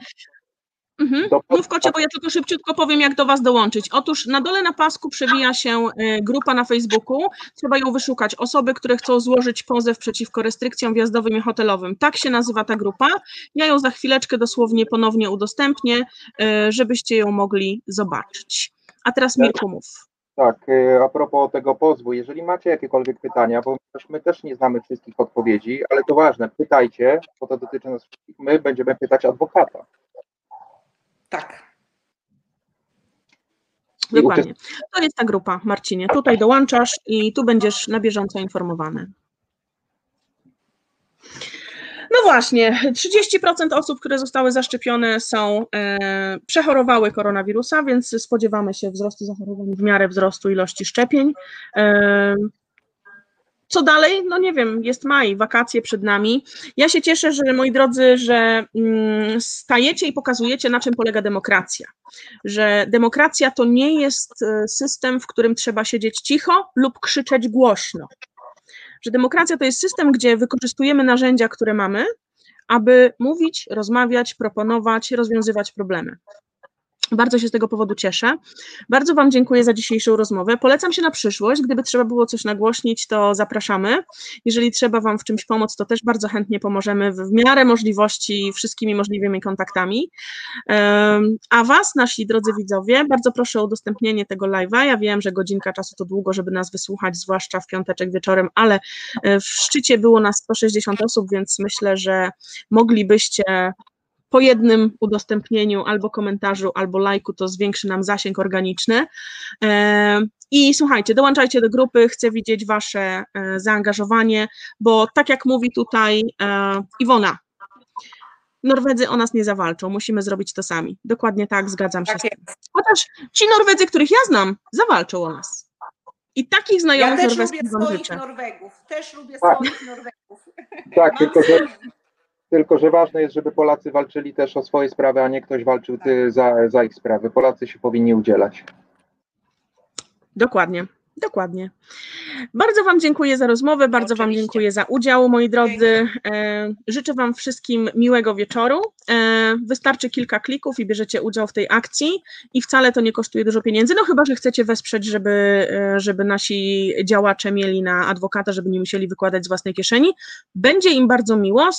Mhm. Mów kocie, bo ja tylko szybciutko powiem, jak do Was dołączyć. Otóż na dole na pasku przewija się e, grupa na Facebooku. Trzeba ją wyszukać. Osoby, które chcą złożyć pozew przeciwko restrykcjom wjazdowym i hotelowym. Tak się nazywa ta grupa. Ja ją za chwileczkę dosłownie ponownie udostępnię, e, żebyście ją mogli zobaczyć. A teraz Mirku mów. Tak, e, a propos tego pozwu, jeżeli macie jakiekolwiek pytania, bo my też nie znamy wszystkich odpowiedzi, ale to ważne, pytajcie, bo to dotyczy nas wszystkich. My będziemy pytać adwokata. Tak. Dokładnie. To jest ta grupa, Marcinie. Tutaj dołączasz i tu będziesz na bieżąco informowany. No właśnie, 30% osób, które zostały zaszczepione są, e, przechorowały koronawirusa, więc spodziewamy się wzrostu zachorowań w miarę wzrostu ilości szczepień. E, co dalej? No nie wiem, jest maj, wakacje przed nami. Ja się cieszę, że moi drodzy, że mm, stajecie i pokazujecie, na czym polega demokracja. Że demokracja to nie jest e, system, w którym trzeba siedzieć cicho lub krzyczeć głośno. Że demokracja to jest system, gdzie wykorzystujemy narzędzia, które mamy, aby mówić, rozmawiać, proponować, rozwiązywać problemy. Bardzo się z tego powodu cieszę. Bardzo Wam dziękuję za dzisiejszą rozmowę. Polecam się na przyszłość. Gdyby trzeba było coś nagłośnić, to zapraszamy. Jeżeli trzeba Wam w czymś pomóc, to też bardzo chętnie pomożemy w miarę możliwości wszystkimi możliwymi kontaktami. A Was, nasi drodzy widzowie, bardzo proszę o udostępnienie tego live'a. Ja wiem, że godzinka czasu to długo, żeby nas wysłuchać, zwłaszcza w piąteczek wieczorem, ale e, w szczycie było nas 160 osób, więc myślę, że moglibyście po jednym udostępnieniu albo komentarzu, albo lajku, to zwiększy nam zasięg organiczny. E, I słuchajcie, dołączajcie do grupy, chcę widzieć Wasze e, zaangażowanie, bo tak jak mówi tutaj e, Iwona, Norwedzy o nas nie zawalczą, musimy zrobić to sami. Dokładnie tak, zgadzam się. Tak z tym. Chociaż ci Norwedzy, których ja znam, zawalczą o nas. I takich Ja znajomych też lubię norweskich Wam swoich życzę. Norwegów. Też lubię Tak. swoich Norwegów. Tak, Mam tylko że. Tylko że ważne jest, żeby Polacy walczyli też o swoje sprawy, a nie ktoś walczył za, za ich sprawy. Polacy się powinni udzielać. Dokładnie, dokładnie. Bardzo Wam dziękuję za rozmowę, bardzo Wam Oczywiście. dziękuję za udział, moi drodzy. E, Życzę Wam wszystkim miłego wieczoru. E, Wystarczy kilka klików i bierzecie udział w tej akcji i wcale to nie kosztuje dużo pieniędzy, no chyba, że chcecie wesprzeć, żeby, e, żeby nasi działacze mieli na adwokata, żeby nie musieli wykładać z własnej kieszeni. Będzie im bardzo miło.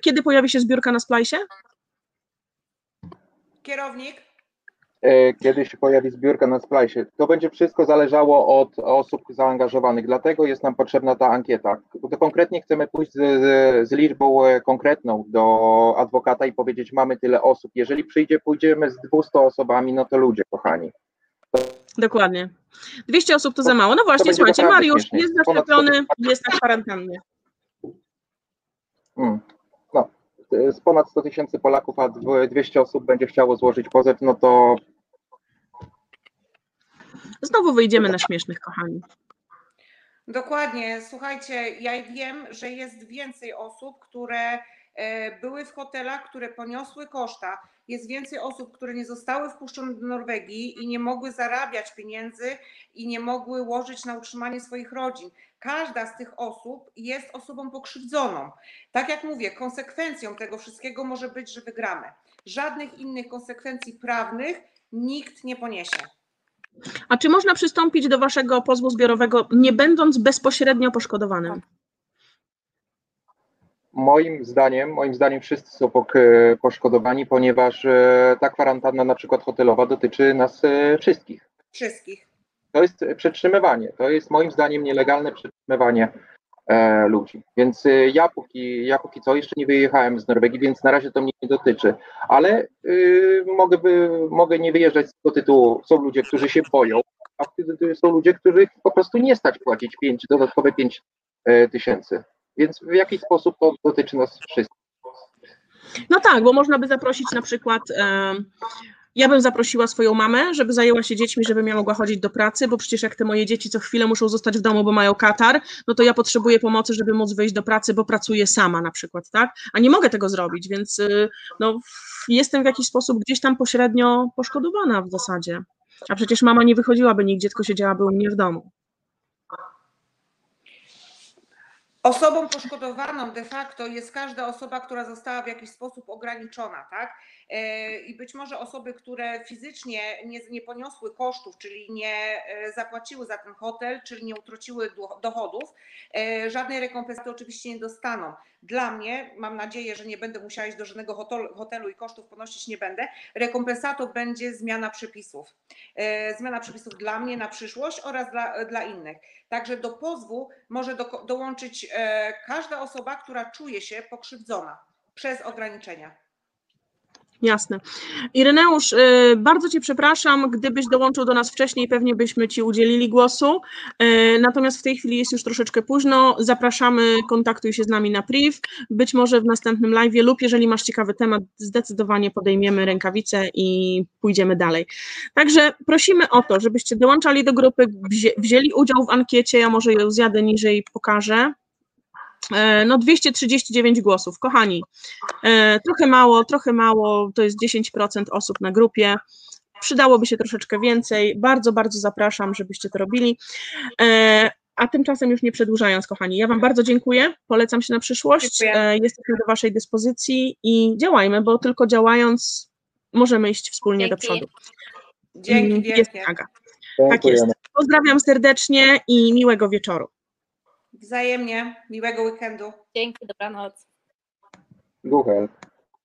Kiedy pojawi się zbiórka na Splajsie? Kierownik? E, Kiedy się pojawi zbiórka na Splajsie. To będzie wszystko zależało od osób zaangażowanych, dlatego jest nam potrzebna ta ankieta. To konkretnie chcemy pójść z, z, z liczbą e, konkretną do adwokata i powiedzieć, mamy tyle osób. Jeżeli przyjdzie, pójdziemy z 200 osobami, no to ludzie, kochani. Dokładnie. 200 osób to za mało. No właśnie, słuchajcie, Mariusz śmiesznie. jest zaszczepiony, jest na kwarantannie. Mm. No, z ponad 100 tysięcy Polaków, a dw- 200 osób będzie chciało złożyć pozew, no to Znowu wyjdziemy na śmiesznych, kochani. Dokładnie. Słuchajcie, ja wiem, że jest więcej osób, które e, były w hotelach, które poniosły koszta. Jest więcej osób, które nie zostały wpuszczone do Norwegii i nie mogły zarabiać pieniędzy i nie mogły łożyć na utrzymanie swoich rodzin. Każda z tych osób jest osobą pokrzywdzoną. Tak jak mówię, konsekwencją tego wszystkiego może być, że wygramy. Żadnych innych konsekwencji prawnych nikt nie poniesie. A czy można przystąpić do waszego pozwu zbiorowego, nie będąc bezpośrednio poszkodowanym? Moim zdaniem, moim zdaniem wszyscy są poszkodowani, ponieważ e, ta kwarantanna na przykład hotelowa dotyczy nas e, wszystkich. Wszystkich. To jest przetrzymywanie, to jest moim zdaniem nielegalne przetrzymywanie ludzi. Więc e, ja póki, ja póki co jeszcze nie wyjechałem z Norwegii, więc na razie to mnie nie dotyczy. Ale y, mogę, by, mogę nie wyjeżdżać z tego tytułu. Są ludzie, którzy się boją, a wtedy są ludzie, których po prostu nie stać płacić pięć, dodatkowe 5 e, tysięcy. Więc w jaki sposób to dotyczy nas wszystkich. No tak, bo można by zaprosić na przykład. Ja bym zaprosiła swoją mamę, żeby zajęła się dziećmi, żeby ja mogła chodzić do pracy, bo przecież jak te moje dzieci co chwilę muszą zostać w domu, bo mają katar, no to ja potrzebuję pomocy, żeby móc wyjść do pracy, bo pracuję sama na przykład, tak? A nie mogę tego zrobić, więc y, no, jestem w jakiś sposób gdzieś tam pośrednio poszkodowana w zasadzie. A przecież mama nie wychodziłaby nigdzie, tylko siedziałaby u mnie w domu. Osobą poszkodowaną de facto jest każda osoba, która została w jakiś sposób ograniczona, tak? E, I być może osoby, które fizycznie nie, nie poniosły kosztów, czyli nie e, zapłaciły za ten hotel, czyli nie utraciły do- dochodów, e, żadnej rekompensaty oczywiście nie dostaną. Dla mnie, mam nadzieję, że nie będę musiała iść do żadnego hotelu, i kosztów ponosić nie będę, rekompensatą będzie zmiana przepisów. Zmiana przepisów dla mnie na przyszłość oraz dla, dla innych. Także do pozwu może do, dołączyć każda osoba, która czuje się pokrzywdzona przez ograniczenia. Jasne. Ireneusz, y, bardzo Cię przepraszam, gdybyś dołączył do nas wcześniej, pewnie byśmy Ci udzielili głosu, Y, natomiast w tej chwili jest już troszeczkę późno, zapraszamy, kontaktuj się z nami na priv, być może w następnym live lub jeżeli masz ciekawy temat, zdecydowanie podejmiemy rękawice i pójdziemy dalej. Także prosimy o to, żebyście dołączali do grupy, wzię- wzięli udział w ankiecie, ja może ją zjadę niżej pokażę. E, No 239 głosów, kochani, e, trochę mało, trochę mało, to jest 10% osób na grupie, przydałoby się troszeczkę więcej, bardzo, bardzo zapraszam, żebyście to robili. E, A tymczasem już nie przedłużając, kochani, ja Wam bardzo dziękuję, polecam się na przyszłość, Dziękuję. jesteśmy do Waszej dyspozycji i działajmy, bo tylko działając możemy iść wspólnie do Dzięki. przodu. Dzięki Mm, Jest wielkie. Aga. Tak jest. Pozdrawiam serdecznie i miłego wieczoru. Wzajemnie. Miłego weekendu. Dzięki, dobranoc. Google.